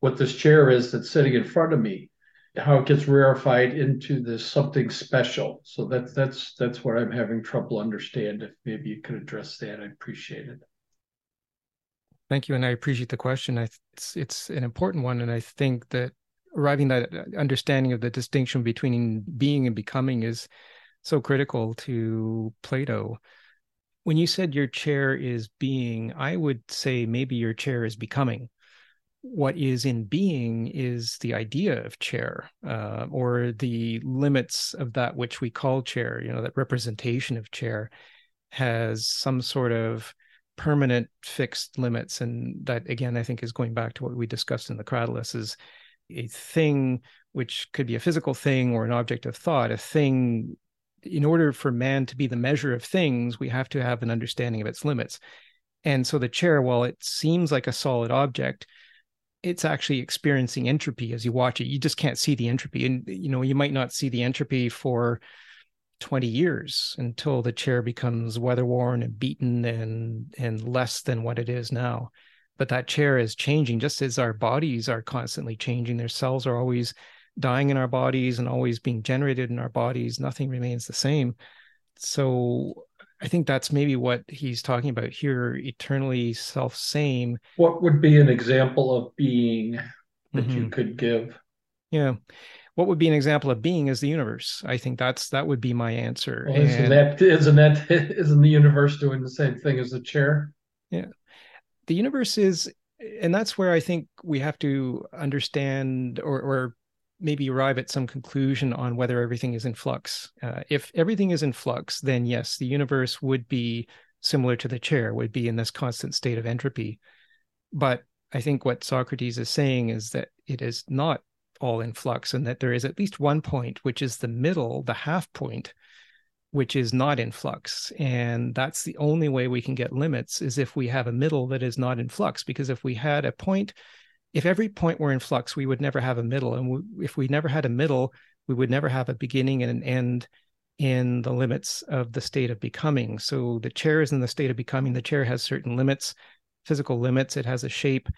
what this chair is that's sitting in front of me how it gets rarefied into this something special. So that's that's that's what I'm having trouble understand. If maybe you could address that, I appreciate it. Thank you, and I appreciate the question. I, it's it's an important one, and I think that arriving that uh, understanding of the distinction between being and becoming is so critical to Plato. When you said your chair is being, I would say maybe your chair is becoming what is in being is the idea of chair uh, or the limits of that which we call chair you know that representation of chair has some sort of permanent fixed limits. And that again i think is going back to what we discussed in the cratylus is a thing which could be a physical thing or an object of thought a thing. In order for man to be the measure of things we have to have an understanding of its limits. And so the chair while it seems like a solid object it's actually experiencing entropy as you watch it. You just can't see the entropy. And, you know, you might not see the entropy for 20 years until the chair becomes weather worn and beaten and and less than what it is now but that chair is changing just as our bodies are constantly changing their cells are always dying in our bodies and always being generated in our bodies nothing remains the same so I think that's maybe what he's talking about here eternally self same. What would be an example of being that mm-hmm. you could give? Yeah. What would be an example of being is the universe. I think that's that would be my answer. Well, isn't that isn't that isn't the universe doing the same thing as the chair? Yeah. The universe is and that's where I think we have to understand or or maybe arrive at some conclusion on whether everything is in flux. Uh, if everything is in flux, then yes, the universe would be similar to the chair, would be in this constant state of entropy. But I think what Socrates is saying is that it is not all in flux and that there is at least one point, which is the middle, the half point, which is not in flux. And that's the only way we can get limits is if we have a middle that is not in flux. Because if we had a point if every point were in flux, we would never have a middle. And we, if we never had a middle, we would never have a beginning and an end in the limits of the state of becoming. So the chair is in the state of becoming. The chair has certain limits, physical limits. It has a shape.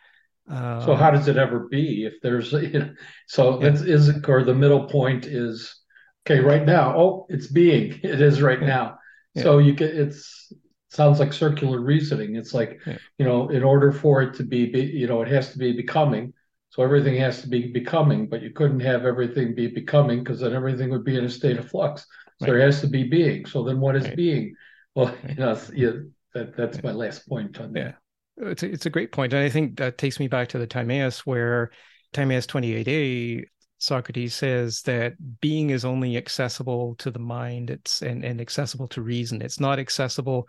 Uh, so how does it ever be if there's you know, so yeah. is it or the middle point is okay right now oh it's being it is right yeah. now yeah. so you get it's sounds like circular reasoning. It's like, yeah. you know, in order for it to be, be, you know, it has to be becoming. So everything has to be becoming, but you couldn't have everything be becoming because then everything would be in a state of flux. So right. there has to be being. So then what is right. being? Well, you know, yeah, that, that's my last point on that. Yeah. It's a, it's a great point. And I think that takes me back to the Timaeus where Timaeus 28a, Socrates says that being is only accessible to the mind it's and, and accessible to reason. It's not accessible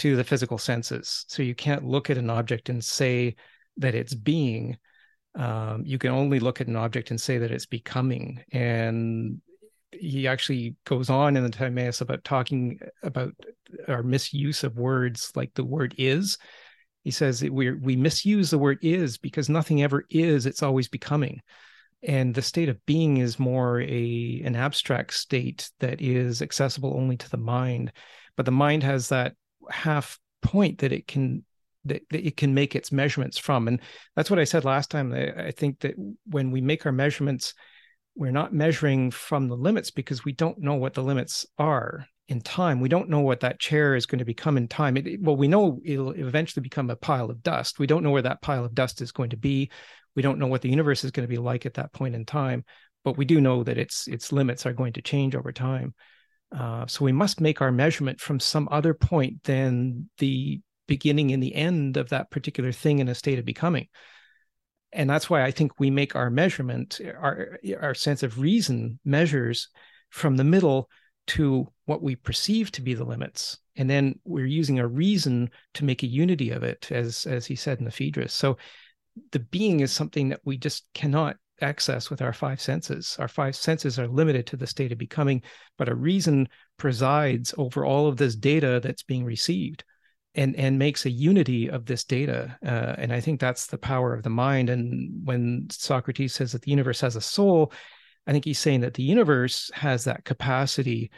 to the physical senses. So you can't look at an object and say that it's being. Um, you can only look at an object and say that it's becoming. And he actually goes on in the Timaeus about talking about our misuse of words like the word is. He says we we misuse the word is because nothing ever is; it's always becoming. And the state of being is more a an abstract state that is accessible only to the mind. But the mind has that half point that it can that, that it can make its measurements from, and that's what I said last time. I think that when we make our measurements we're not measuring from the limits because we don't know what the limits are in time. We don't know what that chair is going to become in time. It, well, we know it'll eventually become a pile of dust. We don't know where that pile of dust is going to be. We don't know what the universe is going to be like at that point in time, but we do know that its its limits are going to change over time. Uh, so we must make our measurement from some other point than the beginning and the end of that particular thing in a state of becoming and that's why I think we make our measurement, our our sense of reason measures from the middle to what we perceive to be the limits, and then we're using a reason to make a unity of it, as as he said in the Phaedrus. So the being is something that we just cannot access with our five senses. Our five senses are limited to the state of becoming, but a reason presides over all of this data that's being received and and makes a unity of this data. Uh, and i think that's the power of the mind. And when socrates says that the universe has a soul i think he's saying that the universe has that capacity.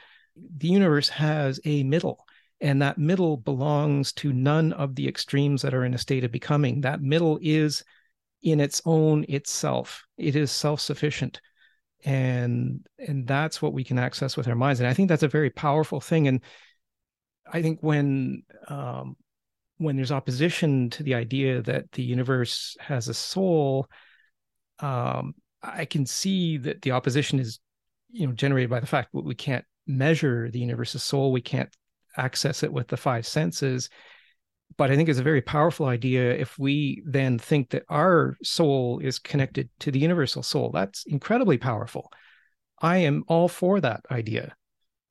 The universe has a middle and that middle belongs to none of the extremes that are in a state of becoming. That middle is in its own itself. It is self-sufficient. And and that's what we can access with our minds. And i think that's a very powerful thing. And I think when um, when there's opposition to the idea that the universe has a soul, um, I can see that the opposition is, you know, generated by the fact that we can't measure the universe's soul, we can't access it with the five senses. But I think it's a very powerful idea if we then think that our soul is connected to the universal soul. That's incredibly powerful. I am all for that idea.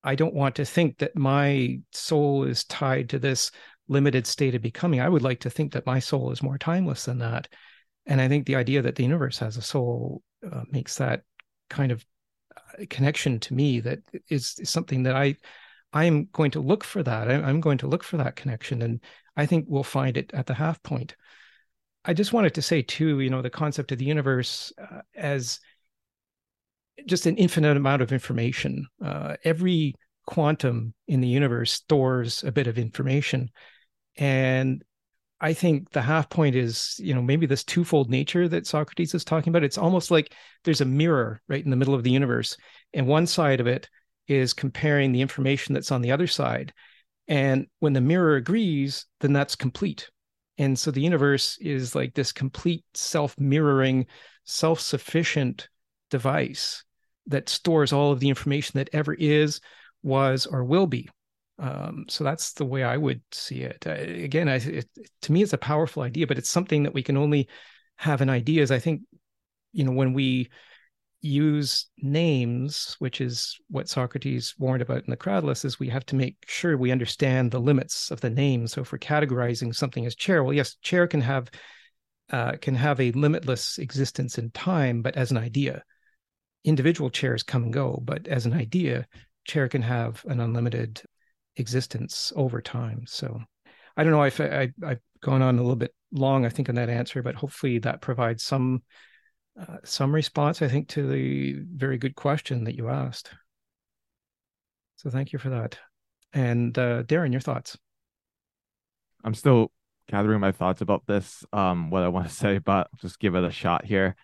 I don't want to think that my soul is tied to this limited state of becoming. I would like to think that my soul is more timeless than that. And I think the idea that the universe has a soul uh, makes that kind of uh, connection to me that is, is something that I I am going to look for that. I'm going to look for that connection, and I think we'll find it at the half point. I just wanted to say too, you know, the concept of the universe uh, as just an infinite amount of information. Uh, every quantum in the universe stores a bit of information. And I think the half point is, you know, maybe this twofold nature that Socrates is talking about. It's almost like there's a mirror right in the middle of the universe. And one side of it is comparing the information that's on the other side. And when the mirror agrees, then that's complete. And so the universe is like this complete self mirroring, self sufficient device that stores all of the information that ever is, was, or will be. Um, so that's the way I would see it. Uh, again, I, it, to me, it's a powerful idea, but it's something that we can only have an idea. As I think, you know, when we use names, which is what Socrates warned about in the Cratylus, is we have to make sure we understand the limits of the name. So we're categorizing something as chair, well, yes, chair can have uh, can have a limitless existence in time, but as an idea, individual chairs come and go, but as an idea, chair can have an unlimited existence over time. So I don't know if I, I, have gone on a little bit long, I think, on that answer, but hopefully that provides some uh, some response, I think, to the very good question that you asked. So thank you for that. And uh, Darren, your thoughts? I'm still gathering my thoughts about this, um, what I want to say, but I'll just give it a shot here.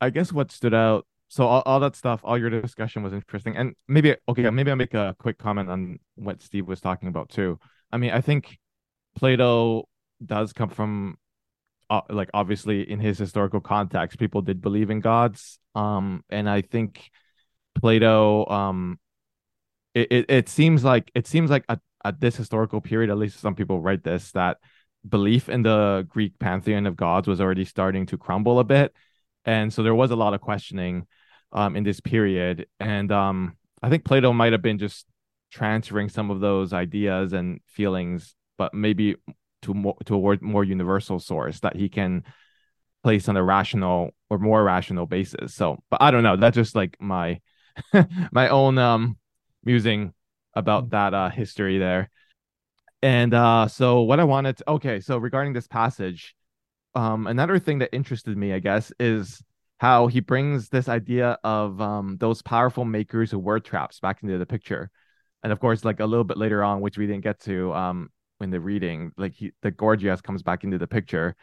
I guess what stood out so all, all that stuff all your discussion was interesting and maybe okay maybe i'll make a quick comment on what steve was talking about too i mean i think plato does come from uh, like obviously in his historical context people did believe in gods um and i think plato um it, it, it seems like it seems like at, at this historical period at least some people write this that belief in the greek pantheon of gods was already starting to crumble a bit and so there was a lot of questioning um, in this period. And um, I think Plato might have been just transferring some of those ideas and feelings but maybe to more to a more universal source that he can place on a rational or more rational basis. So, but I don't know. That's just like my my own um musing about mm. that uh history there. And uh so what I wanted to okay, so regarding this passage, um another thing that interested me, I guess, is how he brings this idea of um those powerful makers of word traps back into the picture. And of course, like a little bit later on, which we didn't get to um in the reading, like he the Gorgias comes back into the picture.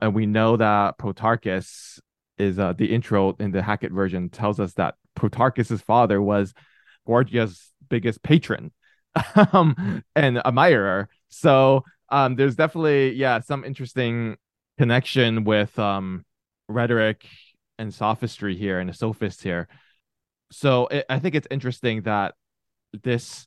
And we know that Protarchus is uh, the intro in the Hackett version tells us that Protarchus's father was Gorgias' biggest patron um, and admirer. So um, there's definitely yeah some interesting connection with um, rhetoric and sophistry here and a sophist here. So it, I think it's interesting that this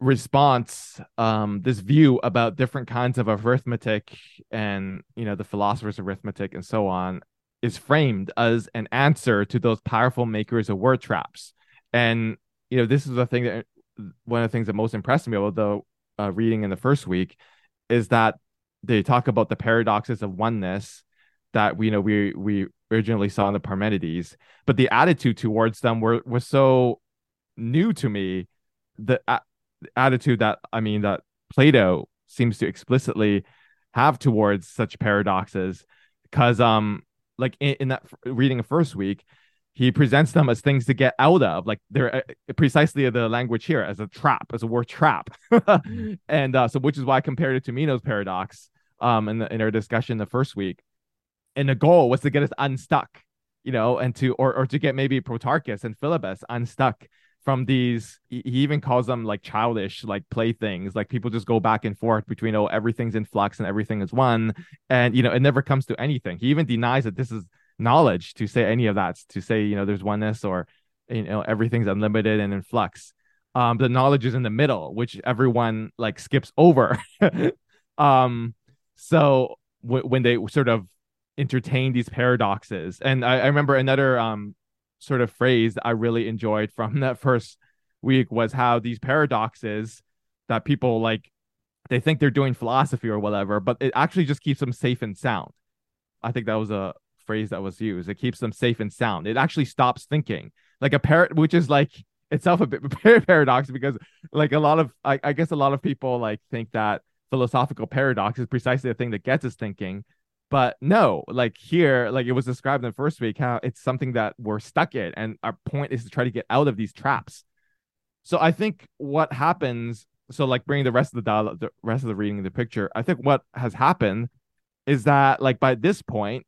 response um this view about different kinds of arithmetic and you know the philosophers arithmetic and so on is framed as an answer to those powerful makers of word traps and you know this is the thing that one of the things that most impressed me although uh, reading in the first week is that they talk about the paradoxes of oneness that we you know we we originally saw in the Parmenides, but the attitude towards them were was so new to me. that uh, attitude that I mean that Plato seems to explicitly have towards such paradoxes, because um like in, in that reading of first week, he presents them as things to get out of. Like they're uh, precisely the language here as a trap as a word trap. And uh, so which is why i compared it to Meno's paradox um in, the, in our discussion the first week. And the goal was to get us unstuck you know and to or, or to get maybe protarchus and philebus unstuck from these he even calls them like childish like playthings. Like people just go back and forth between oh everything's in flux and everything is one. And you know it never comes to anything. He even denies that this is knowledge to say any of that to say you know there's oneness or you know everything's unlimited and in flux. Um the knowledge is in the middle which everyone like skips over. Um so w- when they sort of entertain these paradoxes. And I, I remember another um sort of phrase I really enjoyed from that first week was how these paradoxes that people like they think they're doing philosophy or whatever, but it actually just keeps them safe and sound. I think that was a phrase that was used. It keeps them safe and sound. It actually stops thinking. Like a parrot, which is like itself a bit paradox because like a lot of I, I guess a lot of people like think that philosophical paradox is precisely the thing that gets us thinking but no, like here, like it was described in the first week, how it's something that we're stuck in. And our point is to try to get out of these traps. So I think what happens, so like bringing the rest of the dialogue, the rest of the reading the picture, I think what has happened is that like by this point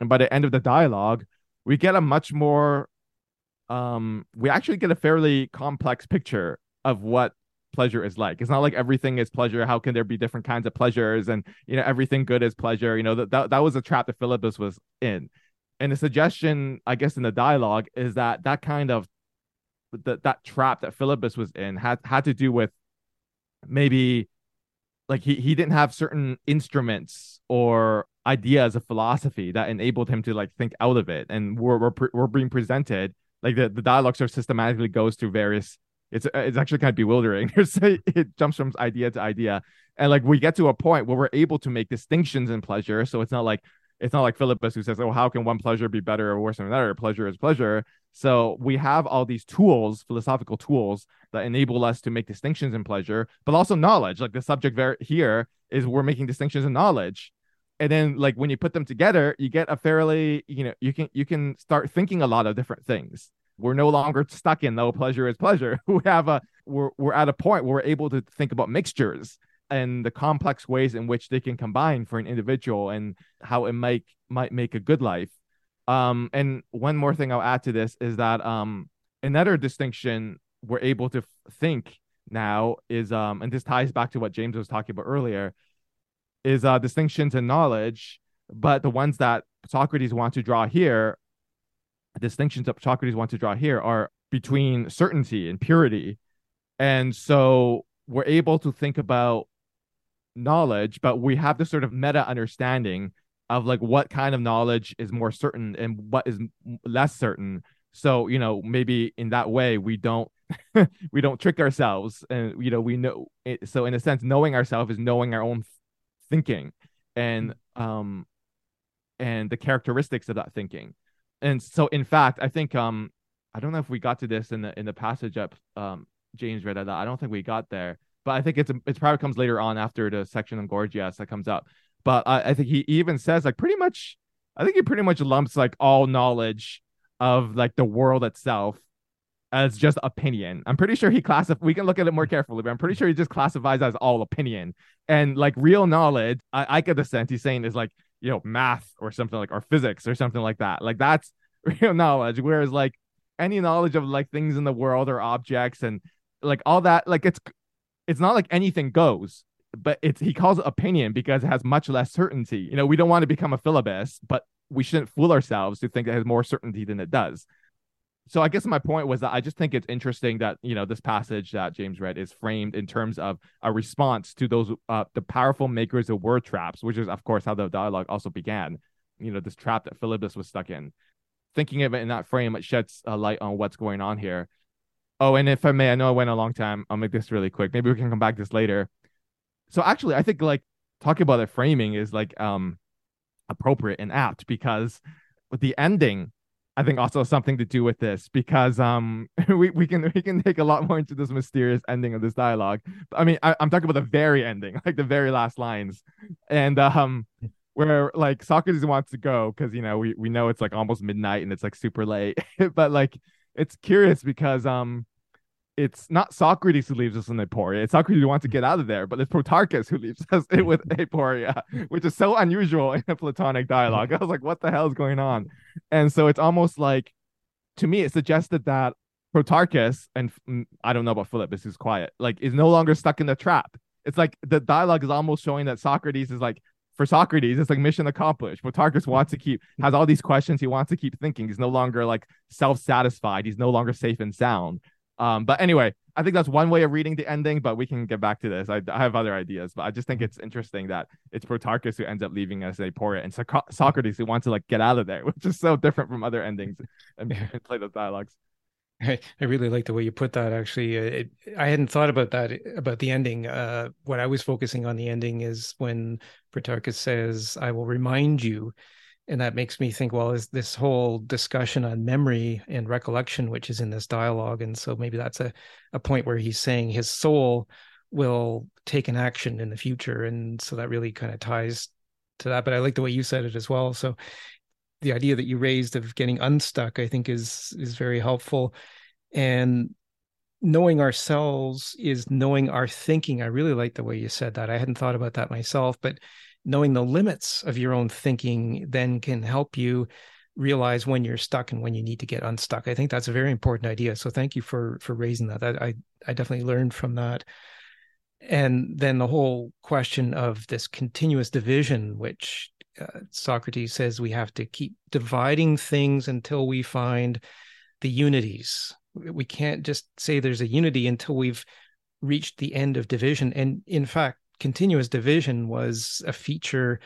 and by the end of the dialogue, we get a much more um we actually get a fairly complex picture of what pleasure is like. It's not like everything is pleasure. How can there be different kinds of pleasures? And you know, everything good is pleasure. You know, that that, that was a trap that Philebus was in. And the suggestion, I guess, in the dialogue is that that kind of that that trap that Philebus was in had had to do with maybe like he, he didn't have certain instruments or ideas of philosophy that enabled him to like think out of it and we're we're, we're being presented like the, the dialogue sort of systematically goes through various it's it's actually kind of bewildering. it jumps from idea to idea, and like we get to a point where we're able to make distinctions in pleasure. So it's not like it's not like Philebus who says, "Oh, how can one pleasure be better or worse than another? Pleasure is pleasure." So we have all these tools, philosophical tools, that enable us to make distinctions in pleasure, but also knowledge. Like the subject ver- here is we're making distinctions in knowledge, and then like when you put them together, you get a fairly, you know, you can you can start thinking a lot of different things we're no longer stuck in though pleasure is pleasure. We have a we're we're at a point where we're able to think about mixtures and the complex ways in which they can combine for an individual and how it might might make a good life. Um, and one more thing I'll add to this is that um, another distinction we're able to think now is um, and this ties back to what James was talking about earlier, is uh distinctions in knowledge, but the ones that Socrates wants to draw here distinctions that Socrates wants to draw here are between certainty and purity. And so we're able to think about knowledge, but we have this sort of meta understanding of like what kind of knowledge is more certain and what is less certain. So, you know, maybe in that way, we don't we don't trick ourselves and you know we know it, so in a sense knowing ourselves is knowing our own thinking and um and the characteristics of that thinking and so in fact i think um i don't know if we got to this in the in the passage up um james read that i don't think we got there but i think it's it's probably comes later on after the section on gorgias that comes up. but I, I think he even says like pretty much i think he pretty much lumps like all knowledge of like the world itself as just opinion. I'm pretty sure he classifies. We can look at it more carefully, but I'm pretty sure he just classifies as all opinion. And like real knowledge, I, I get the sense he's saying is like you know math or something like or physics or something like that. Like that's real knowledge. Whereas like any knowledge of like things in the world or objects and like all that, like it's it's not like anything goes. But it's he calls it opinion because it has much less certainty. You know, we don't want to become a Philebus, but we shouldn't fool ourselves to think it has more certainty than it does so I guess my point was that I just think it's interesting that you know this passage that James read is framed in terms of a response to those uh, the powerful makers of word traps, which is of course how the dialogue also began. You know, this trap that Philebus was stuck in. Thinking of it in that frame, it sheds a light on what's going on here. Oh, and if I may, I know I went a long time. I'll make this really quick. Maybe we can come back to this later. So actually, I think like talking about the framing is like um appropriate and apt because with the ending I think also something to do with this because um we, we can we can take a lot more into this mysterious ending of this dialogue. I mean, I, am talking about the very ending, like the very last lines, and um where like Socrates wants to go because you know we we know it's like almost midnight and it's like super late, but like it's curious because um it's not Socrates who leaves us in Aporia. It's Socrates who wants to get out of there, but it's Protarchus who leaves us with Aporia, which is so unusual in a Platonic dialogue. I was like, what the hell is going on? And so it's almost like, to me, it suggested that Protarchus, and mm, I don't know about Philebus, who's quiet, like is no longer stuck in the trap. It's like the dialogue is almost showing that Socrates is like, for Socrates, it's like mission accomplished. Protarchus wants to keep, has all these questions he wants to keep thinking. He's no longer like self satisfied. He's no longer safe and sound. Um, but anyway, I think that's one way of reading the ending, but we can get back to this. I, I have other ideas, but I just think it's interesting that it's Protarchus who ends up leaving us Aporia and so- Socrates who wants to like get out of there, which is so different from other endings and, and Plato's dialogues. I, I really like the way you put that. Actually, it, I hadn't thought about that about the ending. Uh, what I was focusing on the ending is when Protarchus says, "I will remind you," and that makes me think well is this whole discussion on memory and recollection which is in this dialogue and so maybe that's a, a point where he's saying his soul will take an action in the future and so that really kind of ties to that. But i like the way you said it as well. So the idea that you raised of getting unstuck i think is is very helpful. And knowing ourselves is knowing our thinking. I really like the way you said that. I hadn't thought about that myself but knowing the limits of your own thinking then can help you realize when you're stuck and when you need to get unstuck. I think that's a very important idea. So thank you for for raising that. that I I definitely learned from that. And then the whole question of this continuous division, which uh, Socrates says we have to keep dividing things until we find the unities. We can't just say there's a unity until we've reached the end of division. And in fact, continuous division was a feature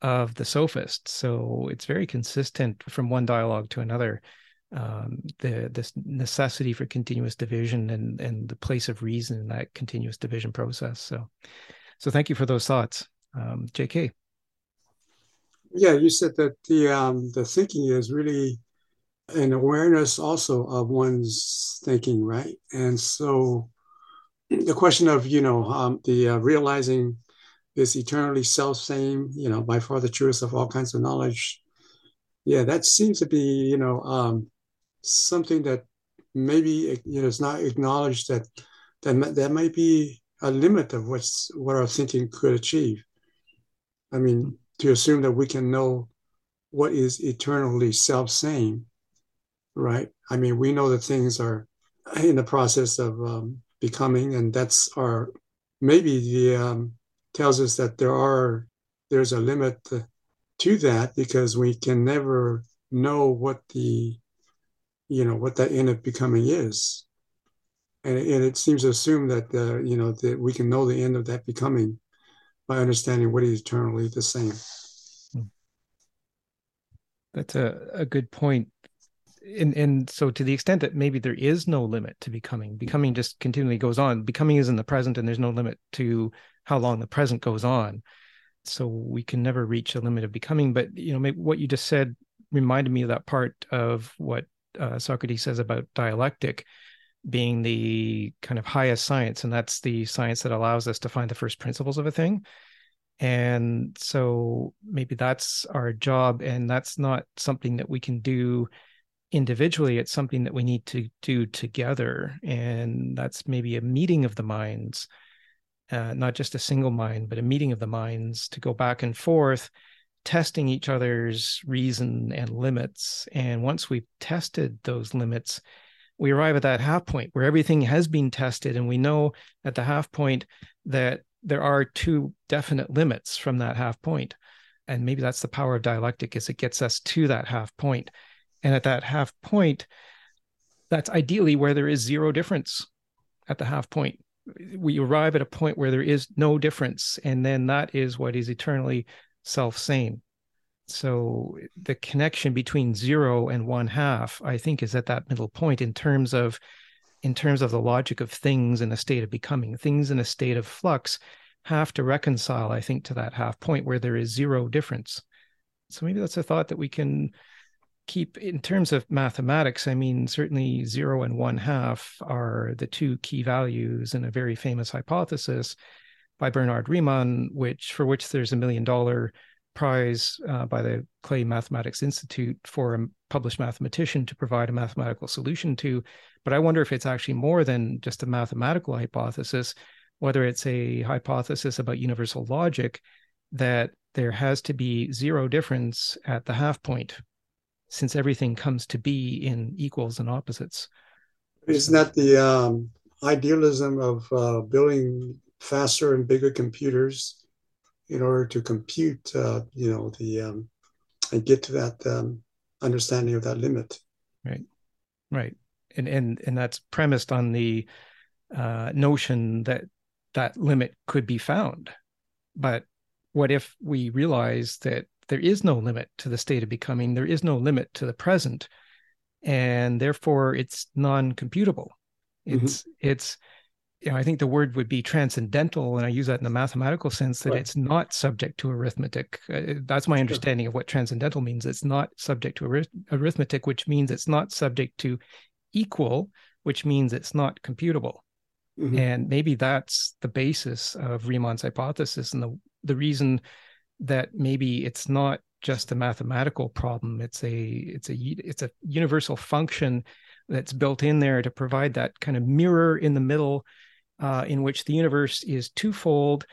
of the sophist. So it's very consistent from one dialogue to another. Um, the this necessity for continuous division and and the place of reason in that continuous division process. So, so thank you for those thoughts, um, J.K. Yeah, you said that the um, the thinking is really an awareness also of one's thinking, right? And so the question of you know um, the uh, realizing this eternally self same you know by far the truest of all kinds of knowledge. Yeah that seems to be you know um, something that maybe you know is not acknowledged that that that might be a limit of what's what our thinking could achieve. I mean to assume that we can know what is eternally self same right? I mean we know that things are in the process of um, becoming, and that's our maybe the um, tells us that there are there's a limit to that because we can never know what the you know what that end of becoming is. And, and it seems to assume that uh, you know that we can know the end of that becoming by understanding what is eternally the same. That's a, a good point and and so to the extent that maybe there is no limit to becoming becoming just continually goes on becoming is in the present and there's no limit to how long the present goes on. So we can never reach a limit of becoming but you know what you just said reminded me of that part of what uh, socrates says about dialectic being the kind of highest science and that's the science that allows us to find the first principles of a thing. And so maybe that's our job and that's not something that we can do individually it's something that we need to do together and that's maybe a meeting of the minds uh, not just a single mind but a meeting of the minds to go back and forth testing each other's reason and limits. And once we've tested those limits we arrive at that half point where everything has been tested and we know at the half point that there are two definite limits from that half point. And maybe that's the power of dialectic is it gets us to that half point and at that half point, that's ideally where there is zero difference at the half point. We arrive at a point where there is no difference. And then that is what is eternally self same. So the connection between zero and one half, I think, is at that middle point in terms of in terms of the logic of things in a state of becoming, things in a state of flux have to reconcile, I think, to that half point where there is zero difference. So maybe that's a thought that we can keep in terms of mathematics i mean certainly zero and one half are the two key values in a very famous hypothesis by bernhard riemann which for which there's a million dollar prize uh, by the clay mathematics institute for a published mathematician to provide a mathematical solution to. But i wonder if it's actually more than just a mathematical hypothesis whether it's a hypothesis about universal logic that there has to be zero difference at the half point since everything comes to be in equals and opposites. Isn't that the um, idealism of uh, building faster and bigger computers in order to compute, uh, you know, the um, and get to that um, understanding of that limit? Right, right, and and and that's premised on the uh, notion that that limit could be found. But what if we realize that there is no limit to the state of becoming there is no limit to the present and therefore it's non-computable mm-hmm. it's mm-hmm. it's you know, I think the word would be transcendental, and I use that in the mathematical sense that right. it's not subject to arithmetic. Uh, that's my understanding of what transcendental means. It's not subject to arith- arithmetic, which means it's not subject to equal, which means it's not computable. Mm-hmm. And maybe that's the basis of Riemann's hypothesis, and the the reason that maybe it's not just a mathematical problem it's a it's a it's a universal function that's built in there to provide that kind of mirror in the middle uh, in which the universe is twofold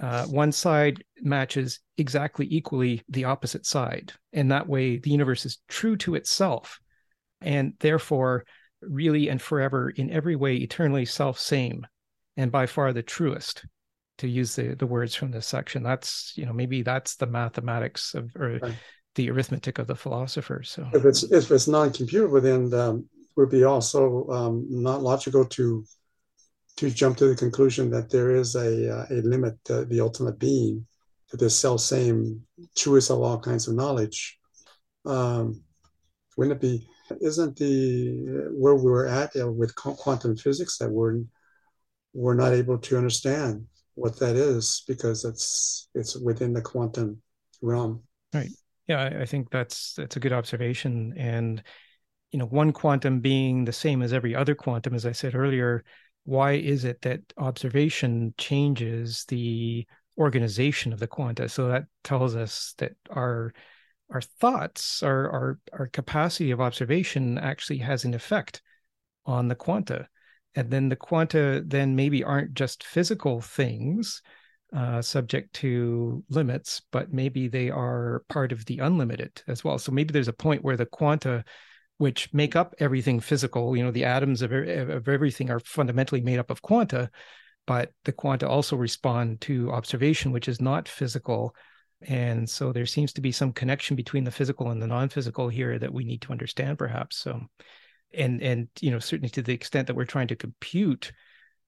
uh, one side matches exactly equally the opposite side. And that way the universe is true to itself and therefore really and forever in every way eternally self same and by far the truest to use the the words from this section. That's you know maybe that's the mathematics of or right. the arithmetic of the philosopher so. If it's if it's non-computable then um, would be also um, not logical to to jump to the conclusion that there is a uh, a limit to the ultimate being to this self same truest of all kinds of knowledge. Um, wouldn't it be isn't the where we were at uh, with quantum physics that we're we're not able to understand what that is because it's it's within the quantum realm. Right. Yeah, I think that's that's a good observation. And you know, one quantum being the same as every other quantum, as I said earlier, why is it that observation changes the organization of the quanta? So that tells us that our our thoughts, our our our capacity of observation actually has an effect on the quanta and then the quanta then maybe aren't just physical things uh, subject to limits, but maybe they are part of the unlimited as well. So maybe there's a point where the quanta, which make up everything physical, you know, the atoms of, of everything are fundamentally made up of quanta, but the quanta also respond to observation, which is not physical. And so there seems to be some connection between the physical and the non-physical here that we need to understand, perhaps. So and and you know certainly to the extent that we're trying to compute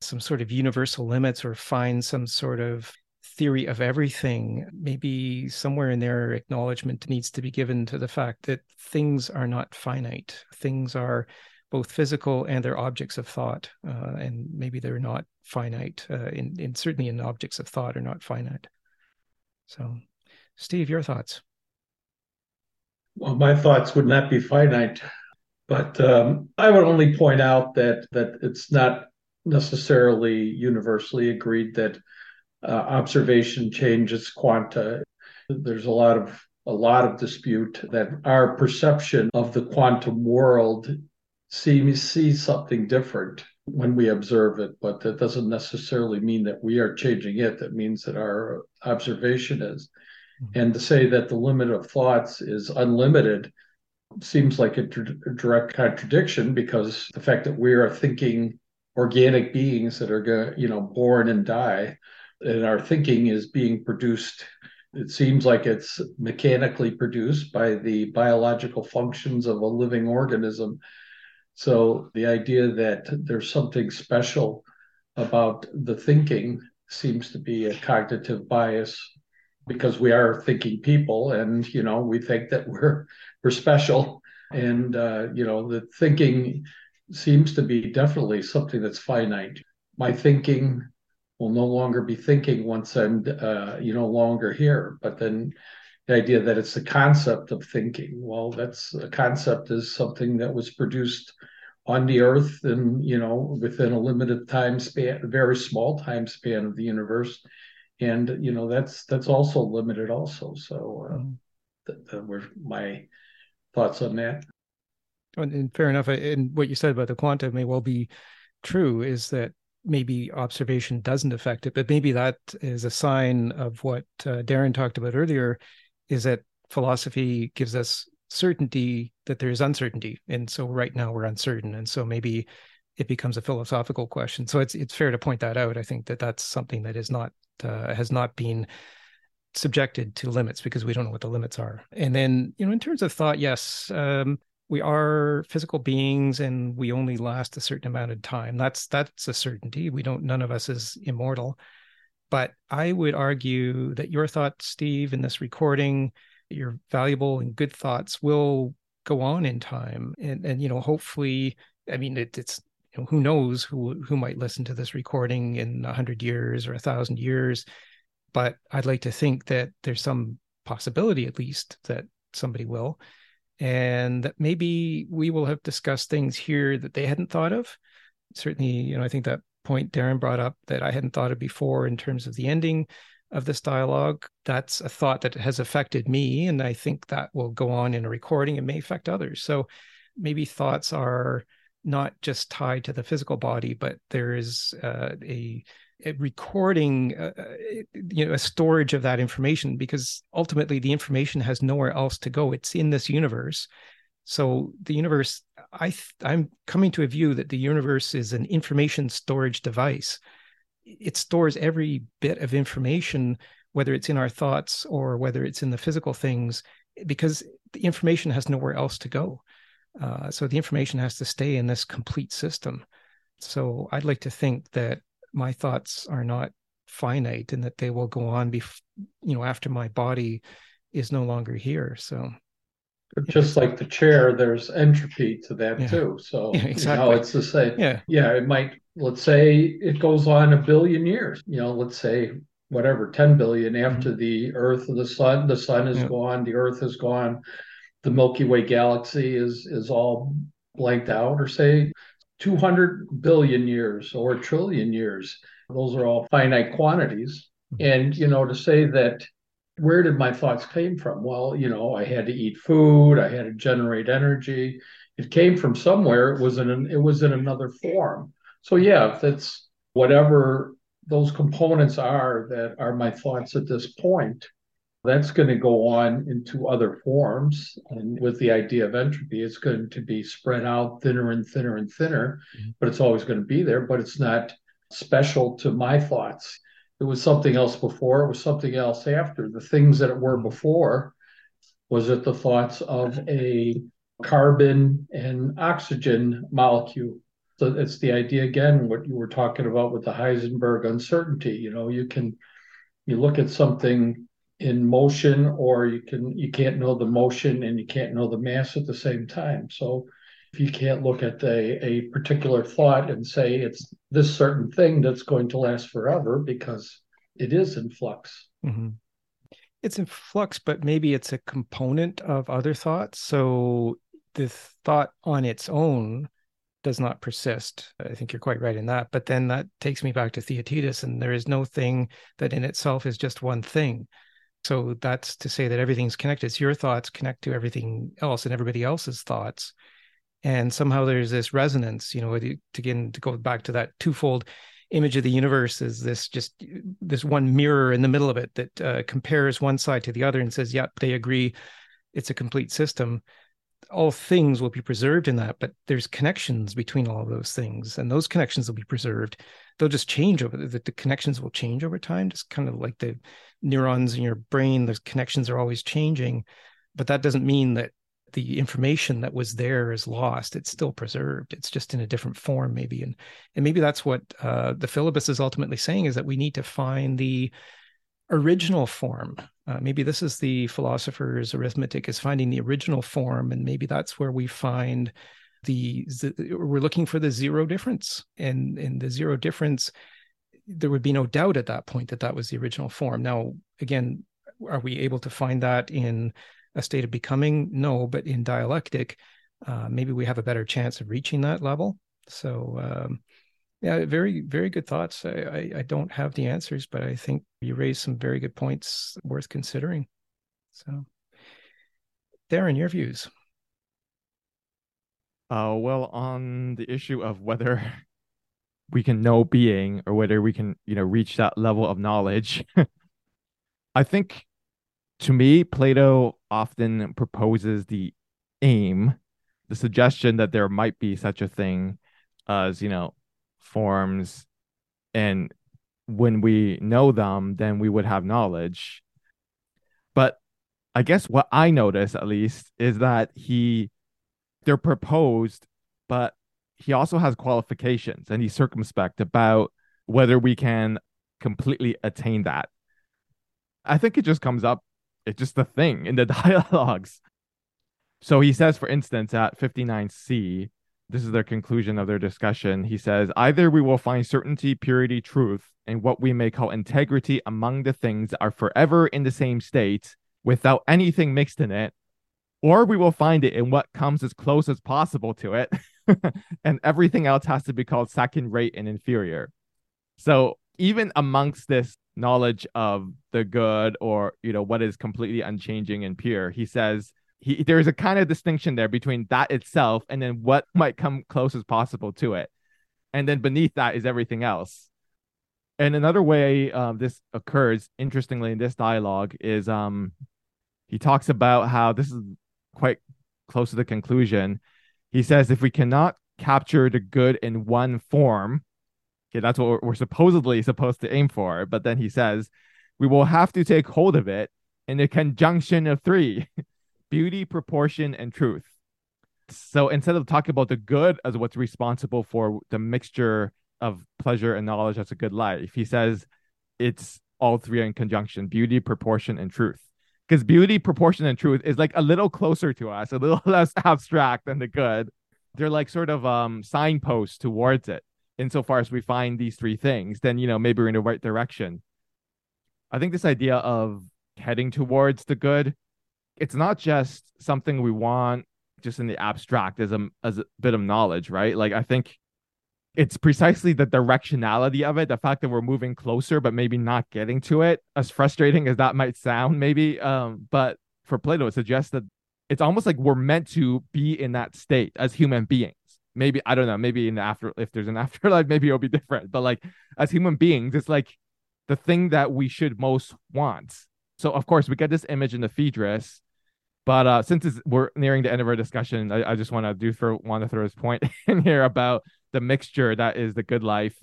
some sort of universal limits or find some sort of theory of everything, maybe somewhere in there, acknowledgement needs to be given to the fact that things are not finite. Things are both physical and they're objects of thought, uh, and maybe they're not finite. Uh, in, in certainly in objects of thought are not finite. So, Steve, your thoughts? Well, my thoughts would not be finite, but um, I would only point out that that it's not necessarily universally agreed that uh, observation changes quanta. There's a lot of a lot of dispute that our perception of the quantum world seems sees something different when we observe it, but that doesn't necessarily mean that we are changing it. That means that our observation is. Mm-hmm. And to say that the limit of thoughts is unlimited seems like a, direct contradiction because the fact that we are thinking organic beings that are going, you know, born and die, and our thinking is being produced. It seems like it's mechanically produced by the biological functions of a living organism. So the idea that there's something special about the thinking seems to be a cognitive bias because we are thinking people and you know we think that we're we're special. And uh, you know the thinking seems to be definitely something that's finite. My thinking will no longer be thinking once i'm uh, you no longer here. But then the idea that it's the concept of thinking well that's a concept is something that was produced on the earth and you know within a limited time span a very small time span of the universe. And you know that's that's also limited also. So uh, mm-hmm. were my thoughts on that? And fair enough. And what you said about the quantum may well be true is that maybe observation doesn't affect it but maybe that is a sign of what uh, darren talked about earlier is that philosophy gives us certainty that there's uncertainty and so right now we're uncertain and so maybe it becomes a philosophical question. So it's it's fair to point that out. I think that that's something that is not uh, has not been subjected to limits because we don't know what the limits are. And then, you know, in terms of thought, yes, um, we are physical beings and we only last a certain amount of time. That's that's a certainty. We don't. None of us is immortal. But I would argue that your thoughts, Steve, in this recording, your valuable and good thoughts will go on in time, and and you know, hopefully, I mean, it, it's know, who knows who who might listen to this recording in a hundred years or a thousand years. But I'd like to think that there's some possibility, at least, that somebody will, and that maybe we will have discussed things here that they hadn't thought of. Certainly, you know, I think that point Darren brought up that I hadn't thought of before in terms of the ending of this dialogue. That's a thought that has affected me, and I think that will go on in a recording and may affect others. So maybe thoughts are not just tied to the physical body, but there is uh, a, a, recording, uh, uh, you know, a storage of that information because ultimately the information has nowhere else to go. It's in this universe. So the universe, I I'm coming to a view that the universe is an information storage device. It stores every bit of information, whether it's in our thoughts or whether it's in the physical things, because the information has nowhere else to go. Uh, so the information has to stay in this complete system. So I'd like to think that my thoughts are not finite and that they will go on bef- you know after my body is no longer here so just like the chair there's entropy to that yeah. too so yeah, exactly. you know it's the same yeah yeah it might let's say it goes on a billion years you know let's say whatever 10 billion after mm-hmm. the earth and the sun the sun is yeah. gone the earth is gone the Milky Way galaxy is is all blanked out, or say 200 billion years or a trillion years. Those are all finite quantities. Mm-hmm. And you know, to say that where did my thoughts came from? Well, you know, I had to eat food, I had to generate energy. It came from somewhere. It was in an, it was in another form. So yeah, if that's whatever those components are that are my thoughts at this point, that's going to go on into other forms. And with the idea of entropy, it's going to be spread out thinner and thinner and thinner, mm-hmm. but it's always going to be there. But it's not special to my thoughts. It was something else before, it was something else after. The things that it were before was it the thoughts of a carbon and oxygen molecule. So it's the idea again, what you were talking about with the Heisenberg uncertainty. You know, you can you look at something in motion or you can you can't know the motion and you can't know the mass at the same time so if you can't look at a, a particular thought and say it's this certain thing that's going to last forever because it is in flux mm-hmm. it's in flux but maybe it's a component of other thoughts so the thought on its own does not persist. I think you're quite right in that. But then that takes me back to Theaetetus, and there is no thing that in itself is just one thing. So that's to say that everything's connected. It's your thoughts connect to everything else and everybody else's thoughts. And somehow there's this resonance, you know, to, again, to go back to that twofold image of the universe is this just this one mirror in the middle of it that uh, compares one side to the other and says, yep, they agree. It's a complete system all things will be preserved in that, but there's connections between all of those things, and those connections will be preserved. They'll just change over the, the connections will change over time, just kind of like the neurons in your brain. The connections are always changing, but that doesn't mean that the information that was there is lost. It's still preserved. It's just in a different form, maybe, and and maybe that's what uh, the Philebus is ultimately saying is that we need to find the original form. Uh, maybe this is the philosopher's arithmetic is finding the original form, and maybe that's where we find the, the we're looking for the zero difference, and in the zero difference, there would be no doubt at that point that that was the original form. Now, again, are we able to find that in a state of becoming? No, but in dialectic, uh, maybe we have a better chance of reaching that level. So um, yeah, very, very good thoughts. I, I, I, don't have the answers, but I think you raised some very good points worth considering. So, Darren, your views. Uh, well, on the issue of whether we can know being or whether we can, you know, reach that level of knowledge, I think to me, Plato often proposes the aim, the suggestion that there might be such a thing as, you know, forms and when we know them then we would have knowledge. But i guess what i notice at least is that he they're proposed but he also has qualifications and he's circumspect about whether we can completely attain that i think it just comes up it's just the thing in the dialogues so he says for instance at 59c this is their conclusion of their discussion. He says, either we will find certainty, purity, truth, and what we may call integrity among the things that are forever in the same state without anything mixed in it, or we will find it in what comes as close as possible to it, and everything else has to be called second rate and inferior. So even amongst this knowledge of the good or you know what is completely unchanging and pure, he says he there's a kind of distinction there between that itself and then what might come close as possible to it and then beneath that is everything else and another way um, this occurs interestingly in this dialogue is um he talks about how this is quite close to the conclusion he says if we cannot capture the good in one form okay that's what we're, supposedly supposed to aim for but then he says we will have to take hold of it in the conjunction of three beauty, proportion, and truth. So instead of talking about the good as what's responsible for the mixture of pleasure and knowledge that's a good life, he says it's all three in conjunction beauty, proportion, and truth. Because beauty, proportion, and truth is like a little closer to us, a little less abstract than the good. They're like sort of um signposts towards it. Insofar as we find these three things, then you know, maybe we're in the right direction. I think this idea of heading towards the good it's not just something we want just in the abstract as a as a bit of knowledge, right? Like I think it's precisely the directionality of it, the fact that we're moving closer but maybe not getting to it, as frustrating as that might sound, maybe. Um, but for Plato, it suggests that it's almost like we're meant to be in that state as human beings. Maybe I don't know, maybe in the after if there's an afterlife, maybe it'll be different. But like as human beings, it's like the thing that we should most want. So of course we get this image in the Phaedrus but uh, since we're nearing the end of our discussion, I, I just want to do for want to throw this point in here about the mixture that is the good life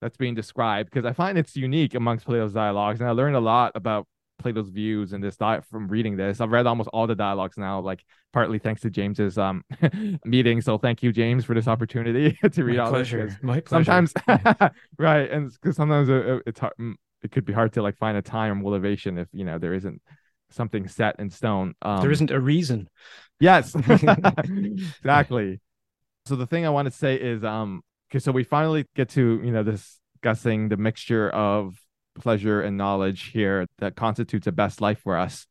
that's being described because I find it's unique amongst Plato's dialogues, and I learned a lot about Plato's views in this diet from reading this. I've read almost all the dialogues now, like partly thanks to James's um meeting. So thank you, James, for this opportunity to read My all pleasure. this. My pleasure. Sometimes, right, and because sometimes it's hard, it could be hard to like find a time or motivation if you know there isn't something set in stone. Um, there isn't a reason. Yes, exactly. So the thing I want to say is, um, so we finally get to you know discussing the mixture of pleasure and knowledge here that constitutes a best life for us.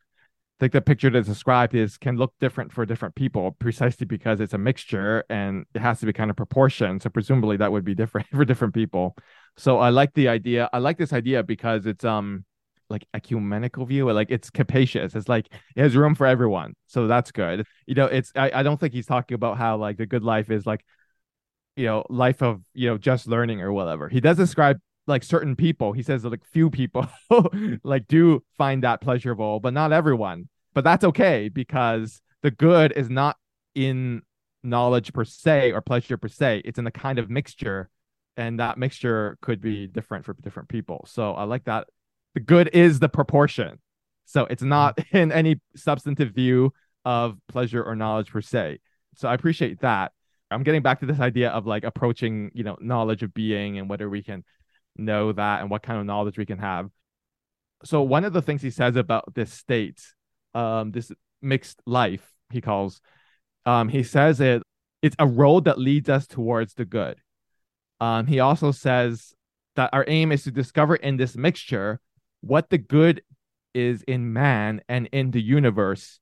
I think the picture that's described is can look different for different people precisely because it's a mixture and it has to be kind of proportion. So presumably that would be different for different people. So I like the idea. I like this idea because it's um like ecumenical view like it's capacious. It's like it has room for everyone. So that's good. You know it's I, I don't think he's talking about how like the good life is like you know life of you know just learning or whatever. He does describe like certain people. He says like few people like do find that pleasurable but not everyone. But that's okay because the good is not in knowledge per se or pleasure per se. It's in the kind of mixture and that mixture could be different for different people. So i like that the good is the proportion. So it's not mm-hmm. in any substantive view of pleasure or knowledge per se. So I appreciate that. I'm getting back to this idea of like approaching, you know, knowledge of being and whether we can know that and what kind of knowledge we can have. So one of the things he says about this state, um, this mixed life, he calls, um, he says it it's a road that leads us towards the good. Um, he also says that our aim is to discover in this mixture what the good is in man and in the universe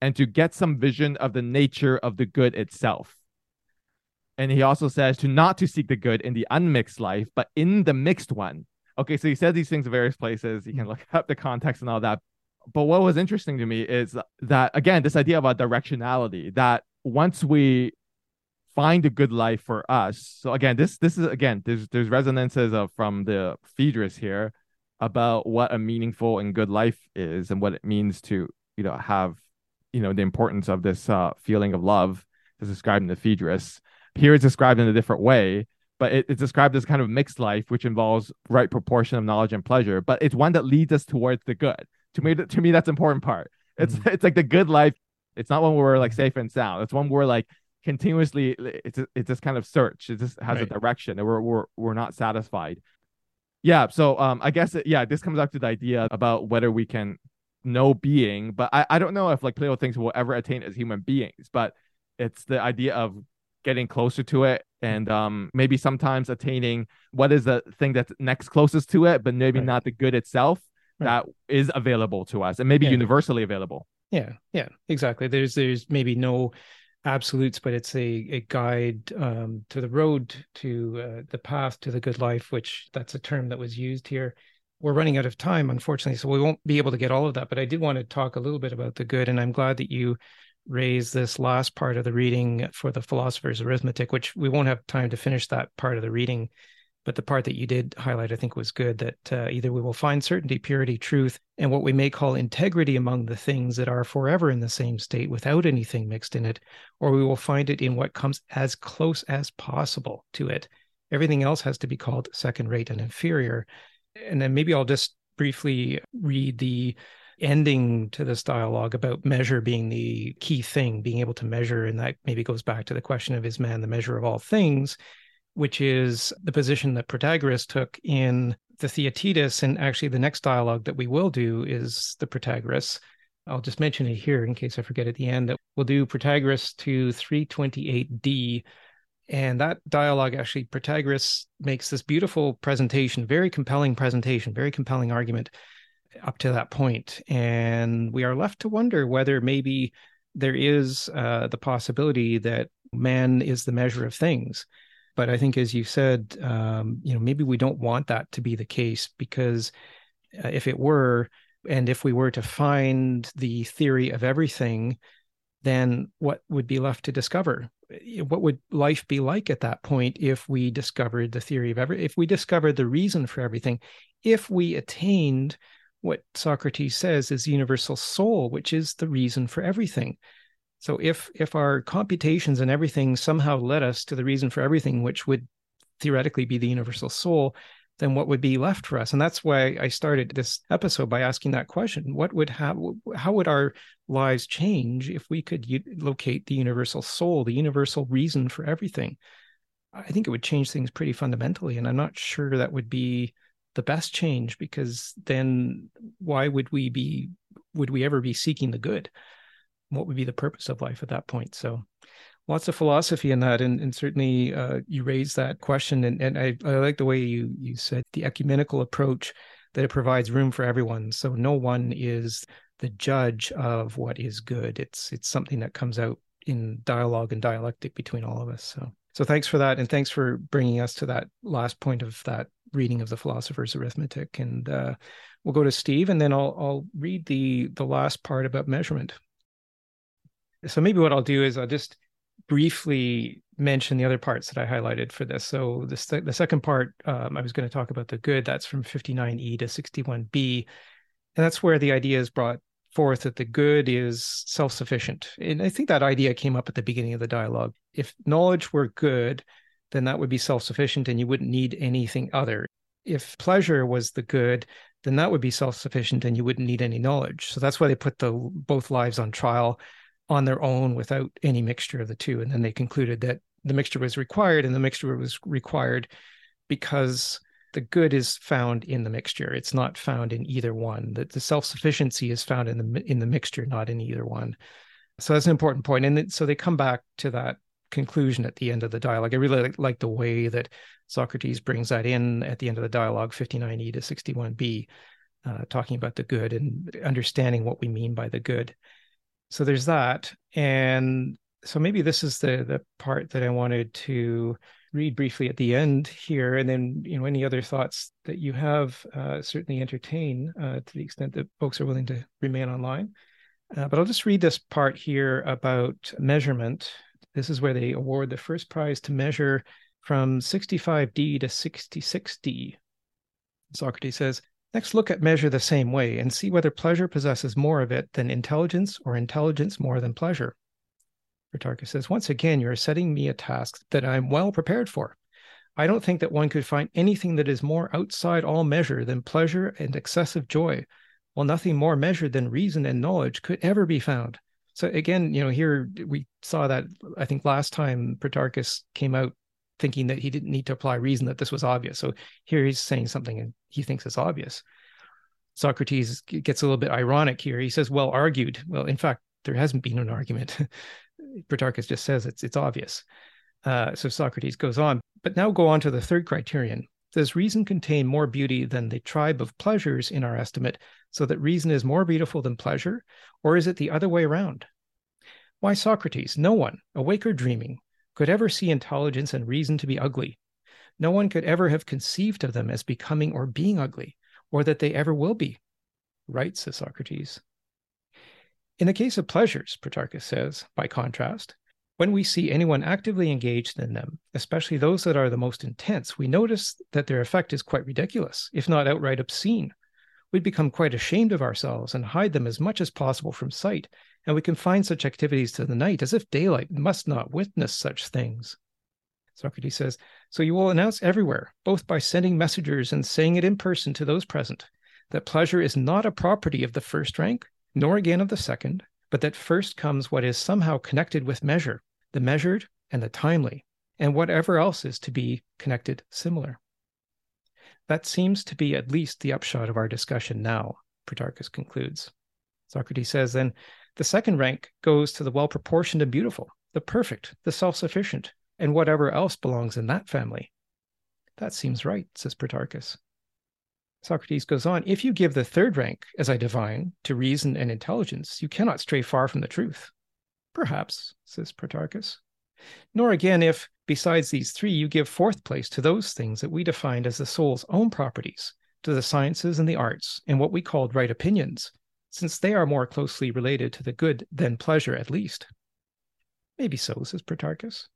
and to get some vision of the nature of the good itself. And he also says to not to seek the good in the unmixed life, but in the mixed one. Okay, so he said these things in various places. You can look up the context and all that. But what was interesting to me is that again, this idea about directionality, that once we find a good life for us. So again, this this is again, there's there's resonances of from the Phaedrus here about what a meaningful and good life is and what it means to you know have you know the importance of this uh, feeling of love as described in the Phaedrus. Here it's described in a different way, but it, it's described as kind of mixed life, which involves right proportion of knowledge and pleasure. But it's one that leads us towards the good. To me, to me, that's important part. It's mm-hmm. it's like the good life. It's not one where we're like safe and sound. It's one where like continuously it's it's this kind of search. It just has right. a direction, and we're we're we're not satisfied. Yeah. So um, I guess it, yeah, this comes up to the idea about whether we can know being, but I, I don't know if like Plato thinks we'll ever attain as human beings, but it's the idea of getting closer to it and um maybe sometimes attaining what is the thing that's next closest to it, but maybe right. not the good itself right. that is available to us and maybe yeah. universally available. Yeah, yeah, exactly. There's there's maybe no absolutes, but it's a, a guide um, to the road to uh, the path to the good life, which that's a term that was used here. We're running out of time, unfortunately, so we won't be able to get all of that. But I did want to talk a little bit about the good, and I'm glad that you raised this last part of the reading for the philosopher's arithmetic, which we won't have time to finish that part of the reading but the part that you did highlight, I think, was good that uh, either we will find certainty, purity, truth, and what we may call integrity among the things that are forever in the same state without anything mixed in it, or we will find it in what comes as close as possible to it. Everything else has to be called second rate and inferior. And then maybe I'll just briefly read the ending to this dialogue about measure being the key thing, being able to measure. And that maybe goes back to the question of is man the measure of all things? Which is the position that Protagoras took in the Theaetetus. And actually, the next dialogue that we will do is the Protagoras. I'll just mention it here in case I forget at the end that we'll do Protagoras to 328d. And that dialogue actually, Protagoras makes this beautiful presentation, very compelling presentation, very compelling argument up to that point. And we are left to wonder whether maybe there is uh, the possibility that man is the measure of things but I think, as you said, um, you know, maybe we don't want that to be the case because uh, if it were, and if we were to find the theory of everything, then what would be left to discover? What would life be like at that point if we discovered the theory of every, if we discovered the reason for everything, if we attained what Socrates says is universal soul, which is the reason for everything? So if if our computations and everything somehow led us to the reason for everything, which would theoretically be the universal soul, then what would be left for us? And that's why I started this episode by asking that question: What would have? How would our lives change if we could u- locate the universal soul, the universal reason for everything? I think it would change things pretty fundamentally, and I'm not sure that would be the best change because then why would we be would we ever be seeking the good what would be the purpose of life at that point? So lots of philosophy in that and, and certainly uh, you raised that question and, and I, I like the way you you said the ecumenical approach that it provides room for everyone. So no one is the judge of what is good. It's it's something that comes out in dialogue and dialectic between all of us. So so thanks for that and thanks for bringing us to that last point of that reading of the philosopher's arithmetic. And uh, we'll go to steve and then i'll i'll read the the last part about measurement so maybe what i'll do is i'll just briefly mention the other parts that i highlighted for this so the, the second part um, i was going to talk about the good that's from 59e to 61b and that's where the idea is brought forth that the good is self sufficient. And I think that idea came up at the beginning of the dialogue. If knowledge were good, then that would be self sufficient and you wouldn't need anything other. If pleasure was the good, then that would be self sufficient and you wouldn't need any knowledge. So that's why they put the both lives on trial on their own without any mixture of the two. And then they concluded that the mixture was required and the mixture was required because the good is found in the mixture. It's not found in either one. That the self sufficiency is found in the in the mixture, not in either one. So that's an important point. And so they come back to that conclusion at the end of the dialogue. I really like, like the way that Socrates brings that in at the end of the dialogue, 59e to 61b, uh, talking about the good and understanding what we mean by the good. So there's that. And so maybe this is the the part that I wanted to read briefly at the end here, and then you know any other thoughts that you have, uh, certainly entertain uh, to the extent that folks are willing to remain online. Uh, but I'll just read this part here about measurement. This is where they award the first prize to measure from 65D to 66D. Socrates says, Next, look at measure the same way and see whether pleasure possesses more of it than intelligence or intelligence more than pleasure. Protarchus says, Once again, you are setting me a task that I'm well prepared for. I don't think that one could find anything that is more outside all measure than pleasure and excessive joy, while nothing more measured than reason and knowledge could ever be found. So again, you know, here we saw that I think last time Protarchus came out thinking that he didn't need to apply reason, that this was obvious. So here he's saying something and he thinks it's obvious. Socrates gets a little bit ironic here. He says, well argued. Well, in fact, there hasn't been an argument. Protarchus just says it's it's obvious. Uh, so Socrates goes on, but now go on to the third criterion. Does reason contain more beauty than the tribe of pleasures in our estimate, so that reason is more beautiful than pleasure, or is it the other way around? Why, Socrates, no one, awake or dreaming, could ever see intelligence and reason to be ugly. No one could ever have conceived of them as becoming or being ugly, or that they ever will be. Right, says Socrates. In the case of pleasures, Protarchus says, by contrast, when we see anyone actively engaged in them, especially those that are the most intense, we notice that their effect is quite ridiculous, if not outright obscene. We become quite ashamed of ourselves and hide them as much as possible from sight, and we confine such activities to the night as if daylight must not witness such things. Socrates says, So you will announce everywhere, both by sending messengers and saying it in person to those present, that pleasure is not a property of the first rank, nor again of the second, but that first comes what is somehow connected with measure, the measured and the timely, and whatever else is to be connected similar. That seems to be at least the upshot of our discussion now, Protarchus concludes. Socrates says then, the second rank goes to the well proportioned and beautiful, the perfect, the self sufficient, and whatever else belongs in that family. That seems right, says Protarchus. Socrates goes on, if you give the third rank, as I divine, to reason and intelligence, you cannot stray far from the truth. Perhaps, says Protarchus. Nor again if, besides these three, you give fourth place to those things that we defined as the soul's own properties, to the sciences and the arts, and what we called right opinions, since they are more closely related to the good than pleasure at least. Maybe so, says Protarchus.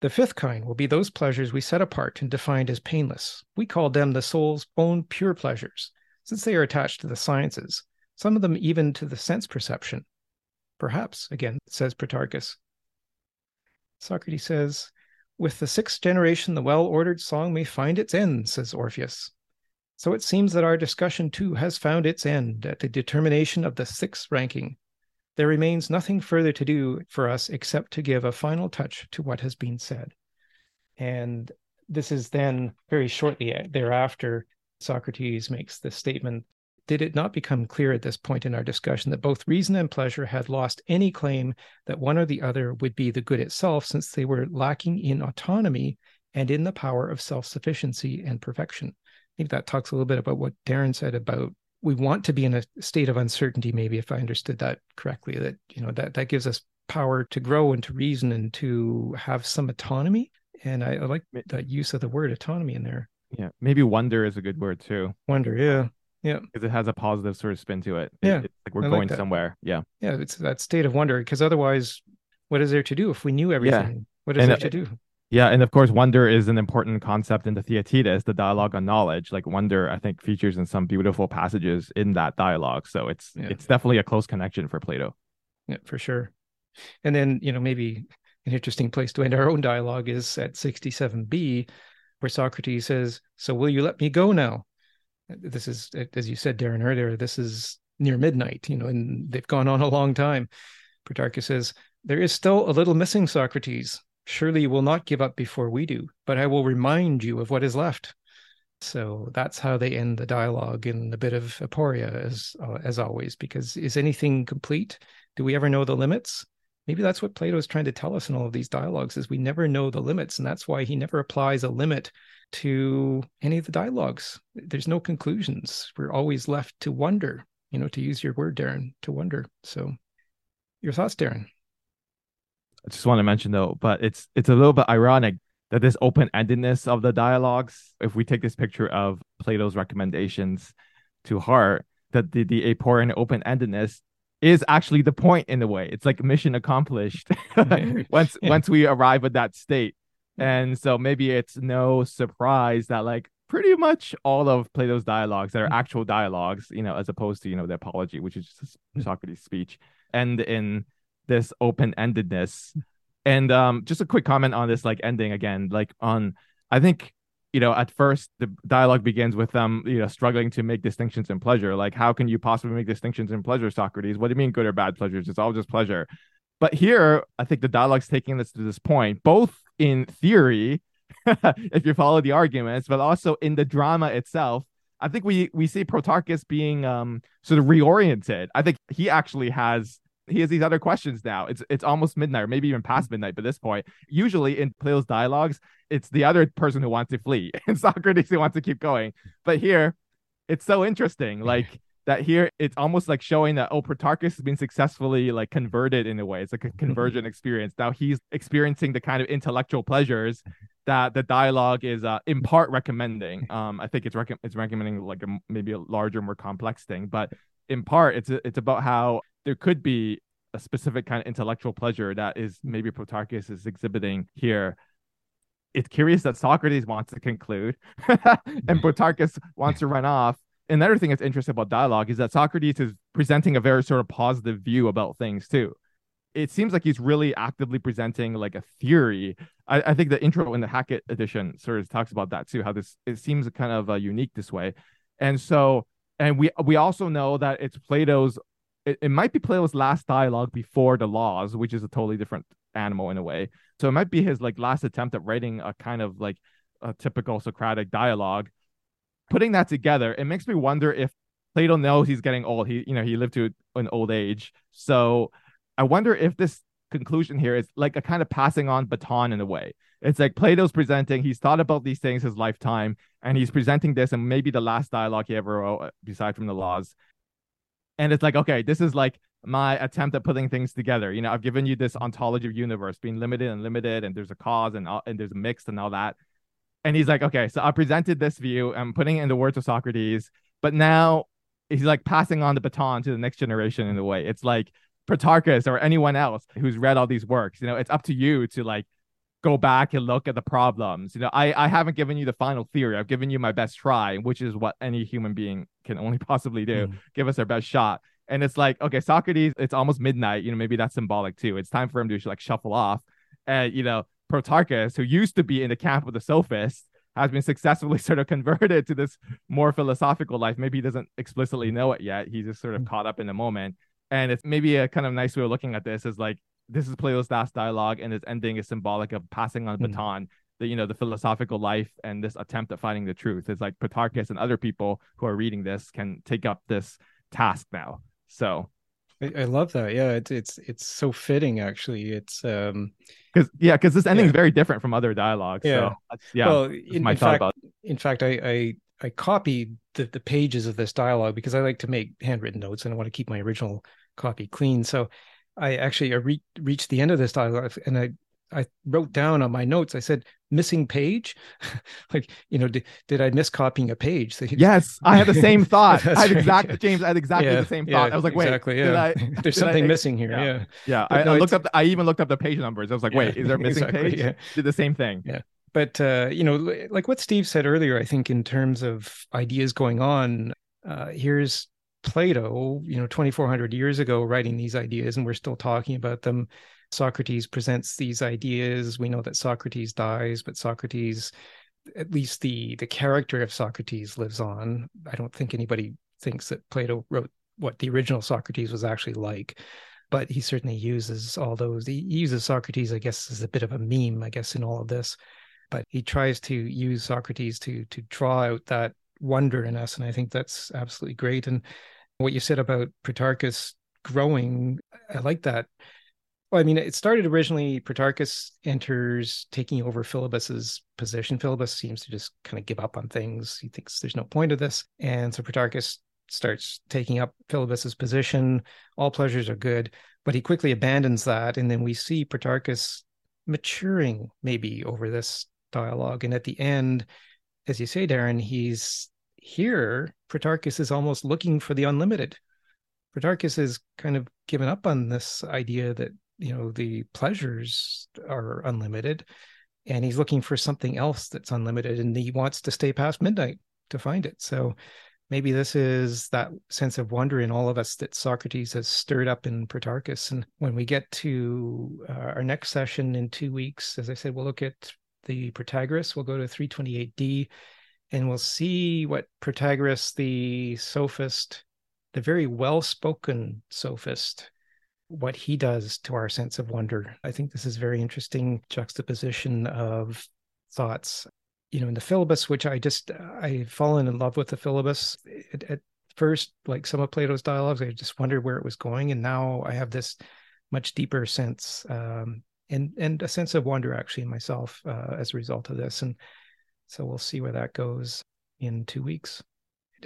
The fifth kind will be those pleasures we set apart and defined as painless. We call them the soul's own pure pleasures, since they are attached to the sciences, some of them even to the sense perception. Perhaps, again, says Protarchus. Socrates says, With the sixth generation, the well ordered song may find its end, says Orpheus. So it seems that our discussion too has found its end at the determination of the sixth ranking, there remains nothing further to do for us except to give a final touch to what has been said. And this is then very shortly thereafter Socrates makes the statement Did it not become clear at this point in our discussion that both reason and pleasure had lost any claim that one or the other would be the good itself, since they were lacking in autonomy and in the power of self sufficiency and perfection? I think that talks a little bit about what Darren said about we want to be in a state of uncertainty maybe if i understood that correctly that you know that that gives us power to grow and to reason and to have some autonomy. And i, I like that use of the word autonomy in there. Yeah maybe wonder is a good word too. Wonder yeah yeah because it has a positive sort of spin to it yeah it, like we're I going like somewhere yeah yeah it's that state of wonder because otherwise what is there to do if we knew everything yeah. what is and, there uh, to do yeah, and of course, wonder is an important concept in the Theaetetus, the dialogue on knowledge. Like wonder, I think features in some beautiful passages in that dialogue. So it's yeah. it's definitely a close connection for Plato. Yeah, for sure. And then you know maybe an interesting place to end our own dialogue is at 67b, where Socrates says, "So will you let me go now?" This is, as you said, Darren earlier. This is near midnight, you know, and they've gone on a long time. Protarchus says, "There is still a little missing, Socrates." Surely you will not give up before we do, but I will remind you of what is left. So that's how they end the dialogue in a bit of aporia, as uh, as always. Because is anything complete? Do we ever know the limits? Maybe that's what Plato is trying to tell us in all of these dialogues: is we never know the limits, and that's why he never applies a limit to any of the dialogues. There's no conclusions. We're always left to wonder. You know, to use your word, Darren, to wonder. So, your thoughts, Darren? I just want to mention though, but it's it's a little bit ironic that this open-endedness of the dialogues, if we take this picture of Plato's recommendations to heart, that the, the aporia open-endedness is actually the point in a way. It's like mission accomplished once yeah. once we arrive at that state. And so maybe it's no surprise that like pretty much all of Plato's dialogues that are actual dialogues, you know, as opposed to, you know, the apology, which is just Socrates' speech, end in this open endedness. And um, just a quick comment on this like ending again, like on I think you know at first the dialogue begins with them you know struggling to make distinctions in pleasure. Like how can you possibly make distinctions in pleasure socrates? What do you mean good or bad pleasures? It's all just pleasure. But here i think the dialogue's taking us to this point both in theory if you follow the arguments but also in the drama itself. I think we we see protarchus being um sort of reoriented. I think he actually has he has these other questions now. It's it's almost midnight, or maybe even past midnight by this point. Usually in Plato's dialogues, it's the other person who wants to flee, and Socrates who wants to keep going. But here, it's so interesting. Like that here, it's almost like showing that oh, Protarchus has been successfully like converted in a way. It's like a conversion experience. Now he's experiencing the kind of intellectual pleasures that the dialogue is uh, in part recommending. Um, I think it's rec- it's recommending like a, maybe a larger, more complex thing, but in part it's it's about how there could be a specific kind of intellectual pleasure that is maybe Protarchus is exhibiting here. It's curious that Socrates wants to conclude and Protarchus wants to run off. Another thing that's interesting about dialogue is that Socrates is presenting a very sort of positive view about things too. It seems like he's really actively presenting like a theory. I, I think the intro in the Hackett edition sort of talks about that too, how this it seems kind of uh, unique this way. And so and we we also know that it's Plato's it, it might be Plato's last dialogue before the laws, which is a totally different animal in a way. So it might be his like last attempt at writing a kind of like a typical Socratic dialogue. Putting that together, it makes me wonder if Plato knows he's getting old. He, you know, he lived to an old age. So I wonder if this conclusion here is like a kind of passing on baton in a way. It's like Plato's presenting, he's thought about these things his lifetime, and he's presenting this, and maybe the last dialogue he ever wrote, uh, beside from the laws and it's like okay this is like my attempt at putting things together. You know i've given you this ontology of universe being limited and limited and there's a cause and all, and there's a mixed and all that. And he's like okay so i presented this view. I'm putting it in the words of socrates. But now he's like passing on the baton to the next generation in a way. It's like protarchus or anyone else who's read all these works. You know it's up to you to like go back and look at the problems. You know, I, I haven't given you the final theory. I've given you my best try, which is what any human being can only possibly do. Mm. Give us our best shot. And it's like, okay, Socrates, it's almost midnight. You know, maybe that's symbolic too. It's time for him to like shuffle off. And, you know, Protarchus, who used to be in the camp of the sophists, has been successfully sort of converted to this more philosophical life. Maybe he doesn't explicitly know it yet. He's just sort of mm. caught up in the moment. And it's maybe a kind of nice way of looking at this is like this is Plato's last dialogue, and its ending is symbolic of passing on the mm. baton the you know the philosophical life and this attempt at finding the truth. It's like Protarchus and other people who are reading this can take up this task now. So I, I love that. Yeah, it's it's it's so fitting actually. It's um because yeah, because this ending is very different from other dialogues. Yeah, so yeah. Well, in, in thought fact, about. In fact, I I I copied the the pages of this dialogue because I like to make handwritten notes and I want to keep my original copy clean. So I actually I re- reached the end of this dialogue and I I wrote down on my notes. I said missing page, like you know, did, did I miss copying a page? So yes, I had the same thought. I had exactly James. I had exactly yeah, the same thought. Yeah, I was like, wait, exactly, yeah. I, there's something I, missing here. Yeah, yeah. I, no, I, looked up. The, I even looked up the page numbers. I was like, wait, is there a missing exactly, page? Did the same thing. Yeah, but uh, you know, like what Steve said earlier, I think in terms of ideas going on, uh, here's Plato, you know, 2,400 years ago, writing these ideas, and we're still talking about them Socrates presents these ideas. We know that Socrates dies, but Socrates, at least the the character of Socrates lives on. I don't think anybody thinks that Plato wrote what the original Socrates was actually like, but he certainly uses all those. He uses Socrates, I guess, as a bit of a meme, I guess, in all of this. But he tries to use Socrates to to draw out that wonder in us, and I think that's absolutely great. And what you said about Protarchus growing, I like that well, I mean, it started originally. Protarchus enters taking over Philebus's position. Philebus seems to just kind of give up on things. He thinks there's no point of this, and so Protarchus starts taking up Philebus's position. All pleasures are good, but he quickly abandons that, and then we see Protarchus maturing maybe over this dialogue. And at the end, as you say, Darren, he's here. Protarchus is almost looking for the unlimited. Protarchus is kind of given up on this idea that you know the pleasures are unlimited and he's looking for something else that's unlimited and he wants to stay past midnight to find it so maybe this is that sense of wonder in all of us that socrates has stirred up in protarchus and when we get to uh, our next session in two weeks as i said we'll look at the protagoras we'll go to 328d and we'll see what protagoras the sophist the very well spoken sophist what he does to our sense of wonder. I think this is very interesting juxtaposition of thoughts. You know, in the Philebus, which I just I've fallen in love with the Philebus. At, at first, like some of Plato's dialogues, I just wondered where it was going, and now I have this much deeper sense um, and and a sense of wonder actually in myself uh, as a result of this. And so we'll see where that goes in two weeks.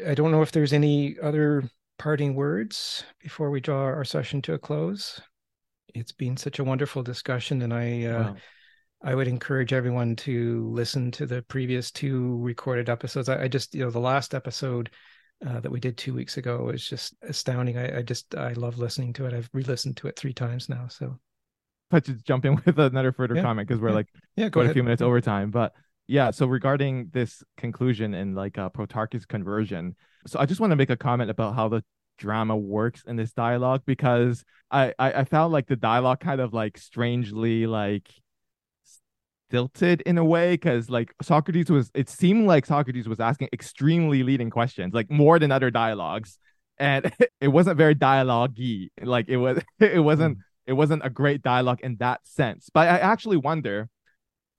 I don't know if there's any other parting words before we draw our session to a close? It's been such a wonderful discussion, and I uh, wow. I would encourage everyone to listen to the previous two recorded episodes. I, I just you know the last episode uh, that we did two weeks ago was just astounding. I, I just I love listening to it. I've re-listened to it three times now. So, but just jump in with another further yeah. comment because we're yeah. like yeah, go a few minutes over time, but yeah so regarding this conclusion and like uh, protarchus conversion so I just want to make a comment about how the drama works in this dialogue because I, I, I found like the dialogue kind of like strangely like stilted in a way because like Socrates was it seemed like Socrates was asking extremely leading questions like more than other dialogues and it wasn't very dialogue-y like it was it wasn't mm. It wasn't a great dialogue in that sense but I actually wonder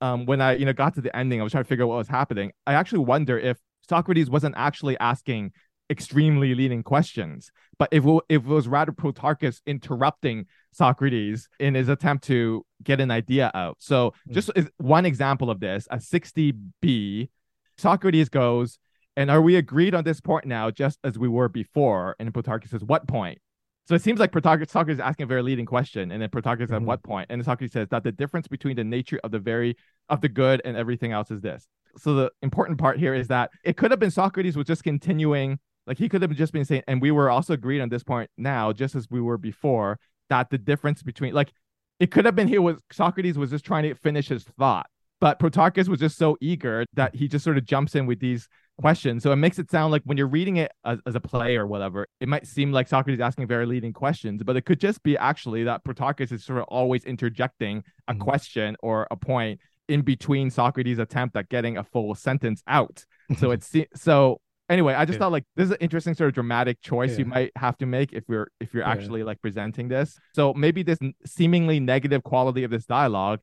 um when I you know got to the ending I was trying to figure out what was happening I actually wonder if Socrates wasn't actually asking extremely leading questions, but if it, if it was rather Protarchus interrupting Socrates in his attempt to get an idea out. So, mm. just one example of this, a 60b, Socrates goes, and are we agreed on this point now, just as we were before? And Protarchus says, what point? So it seems like Protagoras Socrates is asking a very leading question, and then Protagoras mm-hmm. at what point? And Socrates says that the difference between the nature of the very of the good and everything else is this so the important part here is that it could have been Socrates was just continuing, like he could have just been saying, and we were also agreed on this point now, just as we were before, that the difference between like it could have been he was Socrates was just trying to finish his thought, but Protarchus was just so eager that he just sort of jumps in with these questions. So it makes it sound like when you're reading it as, as a play or whatever, it might seem like Socrates is asking very leading questions, but it could just be actually that Protarchus is sort of always interjecting a mm-hmm. question or a point in between Socrates' attempt at getting a full sentence out. So it's so anyway, I just yeah. thought like this is an interesting sort of dramatic choice yeah. you might have to make if you're if you're yeah. actually like presenting this. So maybe this seemingly negative quality of this dialogue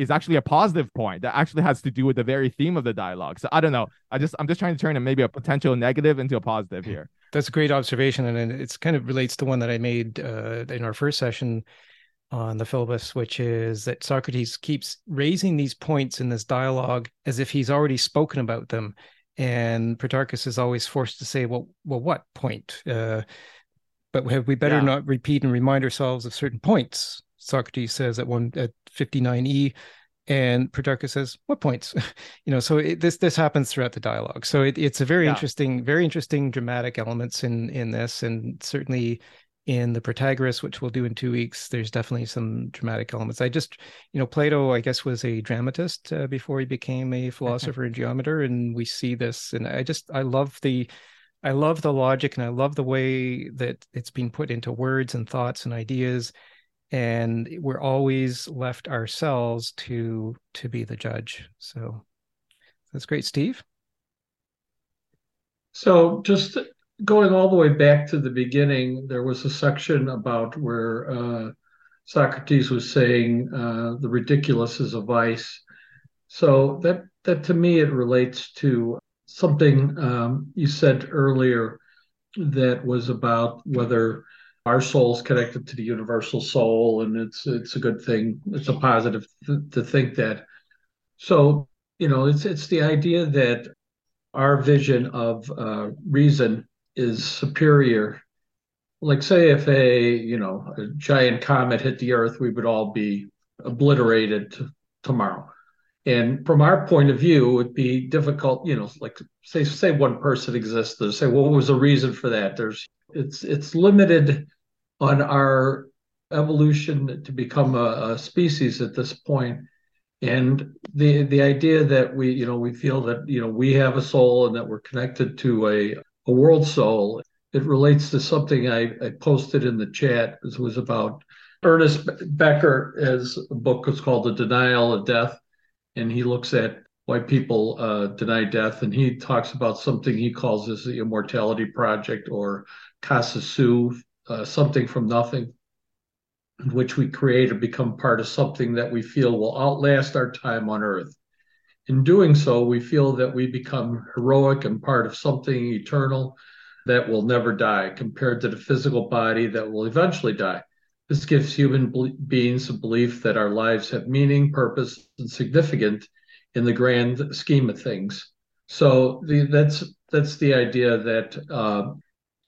is actually a positive point that actually has to do with the very theme of the dialogue. So I don't know. I just I'm just trying to turn a, maybe a potential negative into a positive here. That's a great observation, and it's kind of relates to one that I made uh, in our first session on the Philebus, which is that Socrates keeps raising these points in this dialogue as if he's already spoken about them, and Protarchus is always forced to say, "Well, well, what point?" Uh, but have we better yeah. not repeat and remind ourselves of certain points? Socrates says at one at 59e, and Protarchus says, "What points?" you know, so it, this this happens throughout the dialogue. So it, it's a very yeah. interesting, very interesting dramatic elements in in this, and certainly in the Protagoras, which we'll do in two weeks, there's definitely some dramatic elements. I just, you know, Plato, I guess, was a dramatist uh, before he became a philosopher and geometer, and we see this, and I just, I love the I love the logic and I love the way that it's being put into words and thoughts and ideas. And we're always left ourselves to to be the judge. So that's great, Steve. So just going all the way back to the beginning, there was a section about where uh, Socrates was saying uh, the ridiculous is a vice. So that that to me it relates to something um, you said earlier that was about whether our soul's connected to the universal soul, and it's it's a good thing. It's a positive th- to think that. So you know, it's it's the idea that our vision of uh, reason is superior. Like, say, if a you know a giant comet hit the Earth, we would all be obliterated t- tomorrow. And from our point of view, it would be difficult, you know, like say say one person exists, to say, well, what was the reason for that? There's it's it's limited on our evolution to become a, a species at this. And the the idea that we, you know, we feel that, you know, we have a soul and that we're connected to a, a world soul, it relates to something I, I posted in the chat. This was about Ernest Becker, his book was called The Denial of Death and he looks at why people uh, deny death, and he talks about something he calls as the Immortality Project or causa sui, uh, something from nothing, in which we create and become part of something that we feel will outlast our time on Earth. In doing so, we feel that we become heroic and part of something eternal that will never die, compared to the physical body that will eventually die. This gives human beings a belief that our lives have meaning, purpose, and significance in the grand scheme of things. So the, that's that's the idea that uh,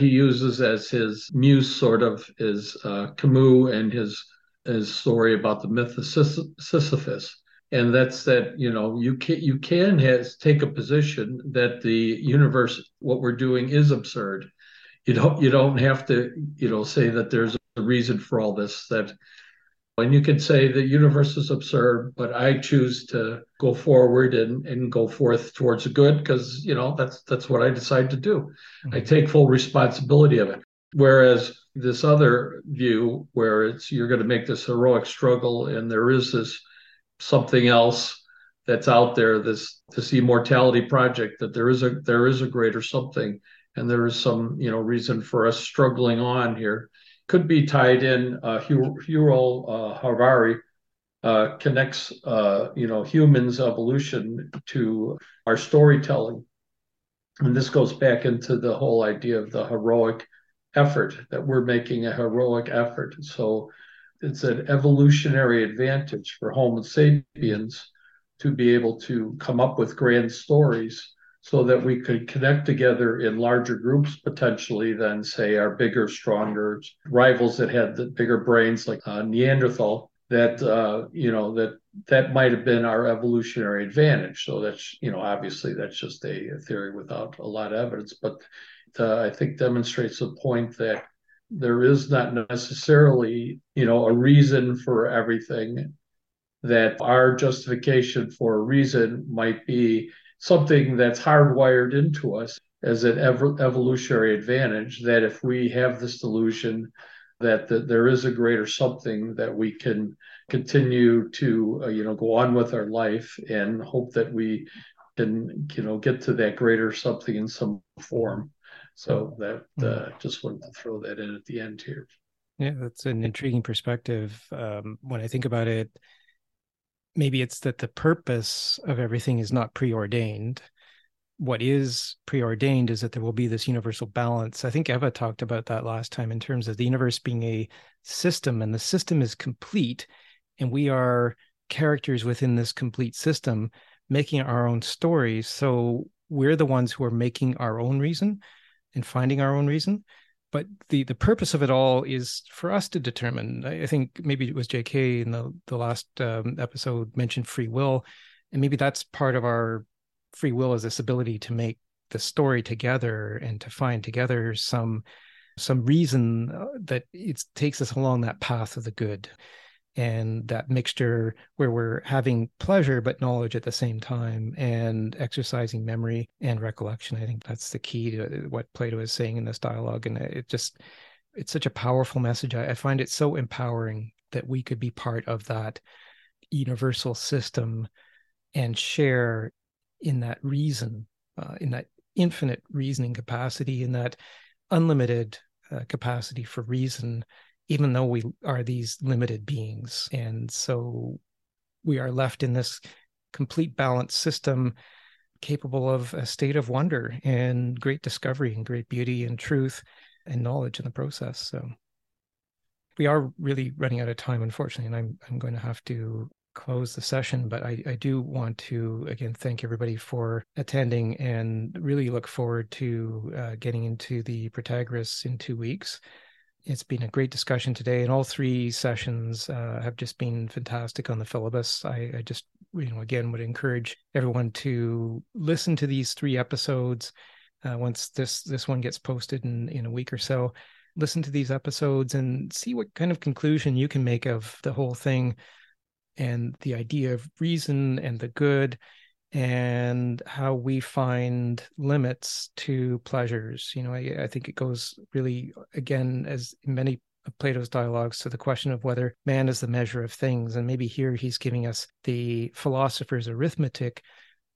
he uses as his muse, sort of, is uh, Camus and his his story about the myth of Sisyphus, and that's that you know you can you can has take a position that the universe, what we're doing, is absurd. You don't you don't have to you know say that there's a reason for all this that and you could say the universe is absurd but i choose to go forward and, and go forth towards the good because you know that's that's what i decide to do mm-hmm. i take full responsibility of it whereas this other view where it's you're going to make this heroic struggle and there is this something else that's out there this this immortality project that there is a there is a greater something and there is some you know reason for us struggling on here could be tied in. Uh, Yuval uh, Harari uh, connects, uh, you know, humans' evolution to our storytelling, and this goes back into the whole idea of the heroic effort that we're making a heroic effort. So it's an evolutionary advantage for Homo sapiens to be able to come up with grand stories so that we could connect together in larger groups potentially than say our bigger stronger rivals that had the bigger brains like uh, neanderthal that uh, you know that that might have been our evolutionary advantage. So that's you know obviously that's just a, a theory without a lot of evidence but uh, i think demonstrates the point that there is not necessarily you know a reason for everything that our justification for a reason might be something that's hardwired into us as an ev- evolutionary advantage that if we have this delusion that, that there is a greater something that we can continue to uh, you know go on with our life and hope that we can you know get to that greater something in some form. So that uh, hmm. just wanted to throw that in at the end here. Yeah that's an intriguing perspective. Um, when i think about it maybe it's that the purpose of everything is not preordained. What is preordained is that there will be this universal balance. I think Eva talked about that last time in terms of the universe being a system, and the system is complete, and we are characters within this complete system making our own stories. So we're the ones who are making our own reason and finding our own reason but the the purpose of it all is for us to determine. I, think maybe it was J.K. in the the last um, episode mentioned free will, and maybe that's part of our free will is this ability to make the story together and to find together some some reason uh, that it takes us along that path of the good and that mixture where we're having pleasure but knowledge at the same time and exercising memory and recollection. I think that's the key to what plato is saying in this dialogue and it just it's such a powerful message. I, find it so empowering that we could be part of that universal system and share in that reason uh, in that infinite reasoning capacity in that unlimited uh, capacity for reason even though we are these limited beings. And so we are left in this complete balanced system capable of a state of wonder and great discovery and great beauty and truth and knowledge in the process. So we are really running out of time, unfortunately, and I'm I'm going to have to close the session. But I, I do want to again thank everybody for attending and really look forward to uh, getting into the Protagoras in two weeks it's been a great discussion today, and all three sessions uh, have just been fantastic on the Philebus. I, I, just, you know, again would encourage everyone to listen to these three episodes uh, once this this one gets posted in in a week or so. Listen to these episodes and see what kind of conclusion you can make of the whole thing and the idea of reason and the good and how we find limits to pleasures. You know, I, I, think it goes really, again, as many of Plato's dialogues, to the question of whether man is the measure of things. And maybe here he's giving us the philosopher's arithmetic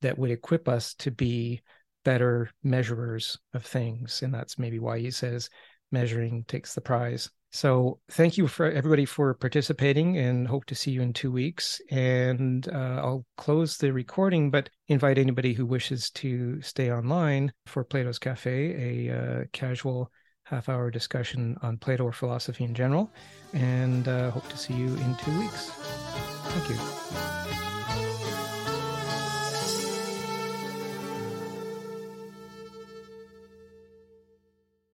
that would equip us to be better measurers of things. And that's maybe why he says measuring takes the prize. So thank you for everybody for participating and hope to see you in two weeks. And uh, I'll close the recording, but invite anybody who wishes to stay online for Plato's Cafe, a uh, casual half hour discussion on Plato or philosophy in general. And uh, hope to see you in two weeks. Thank you.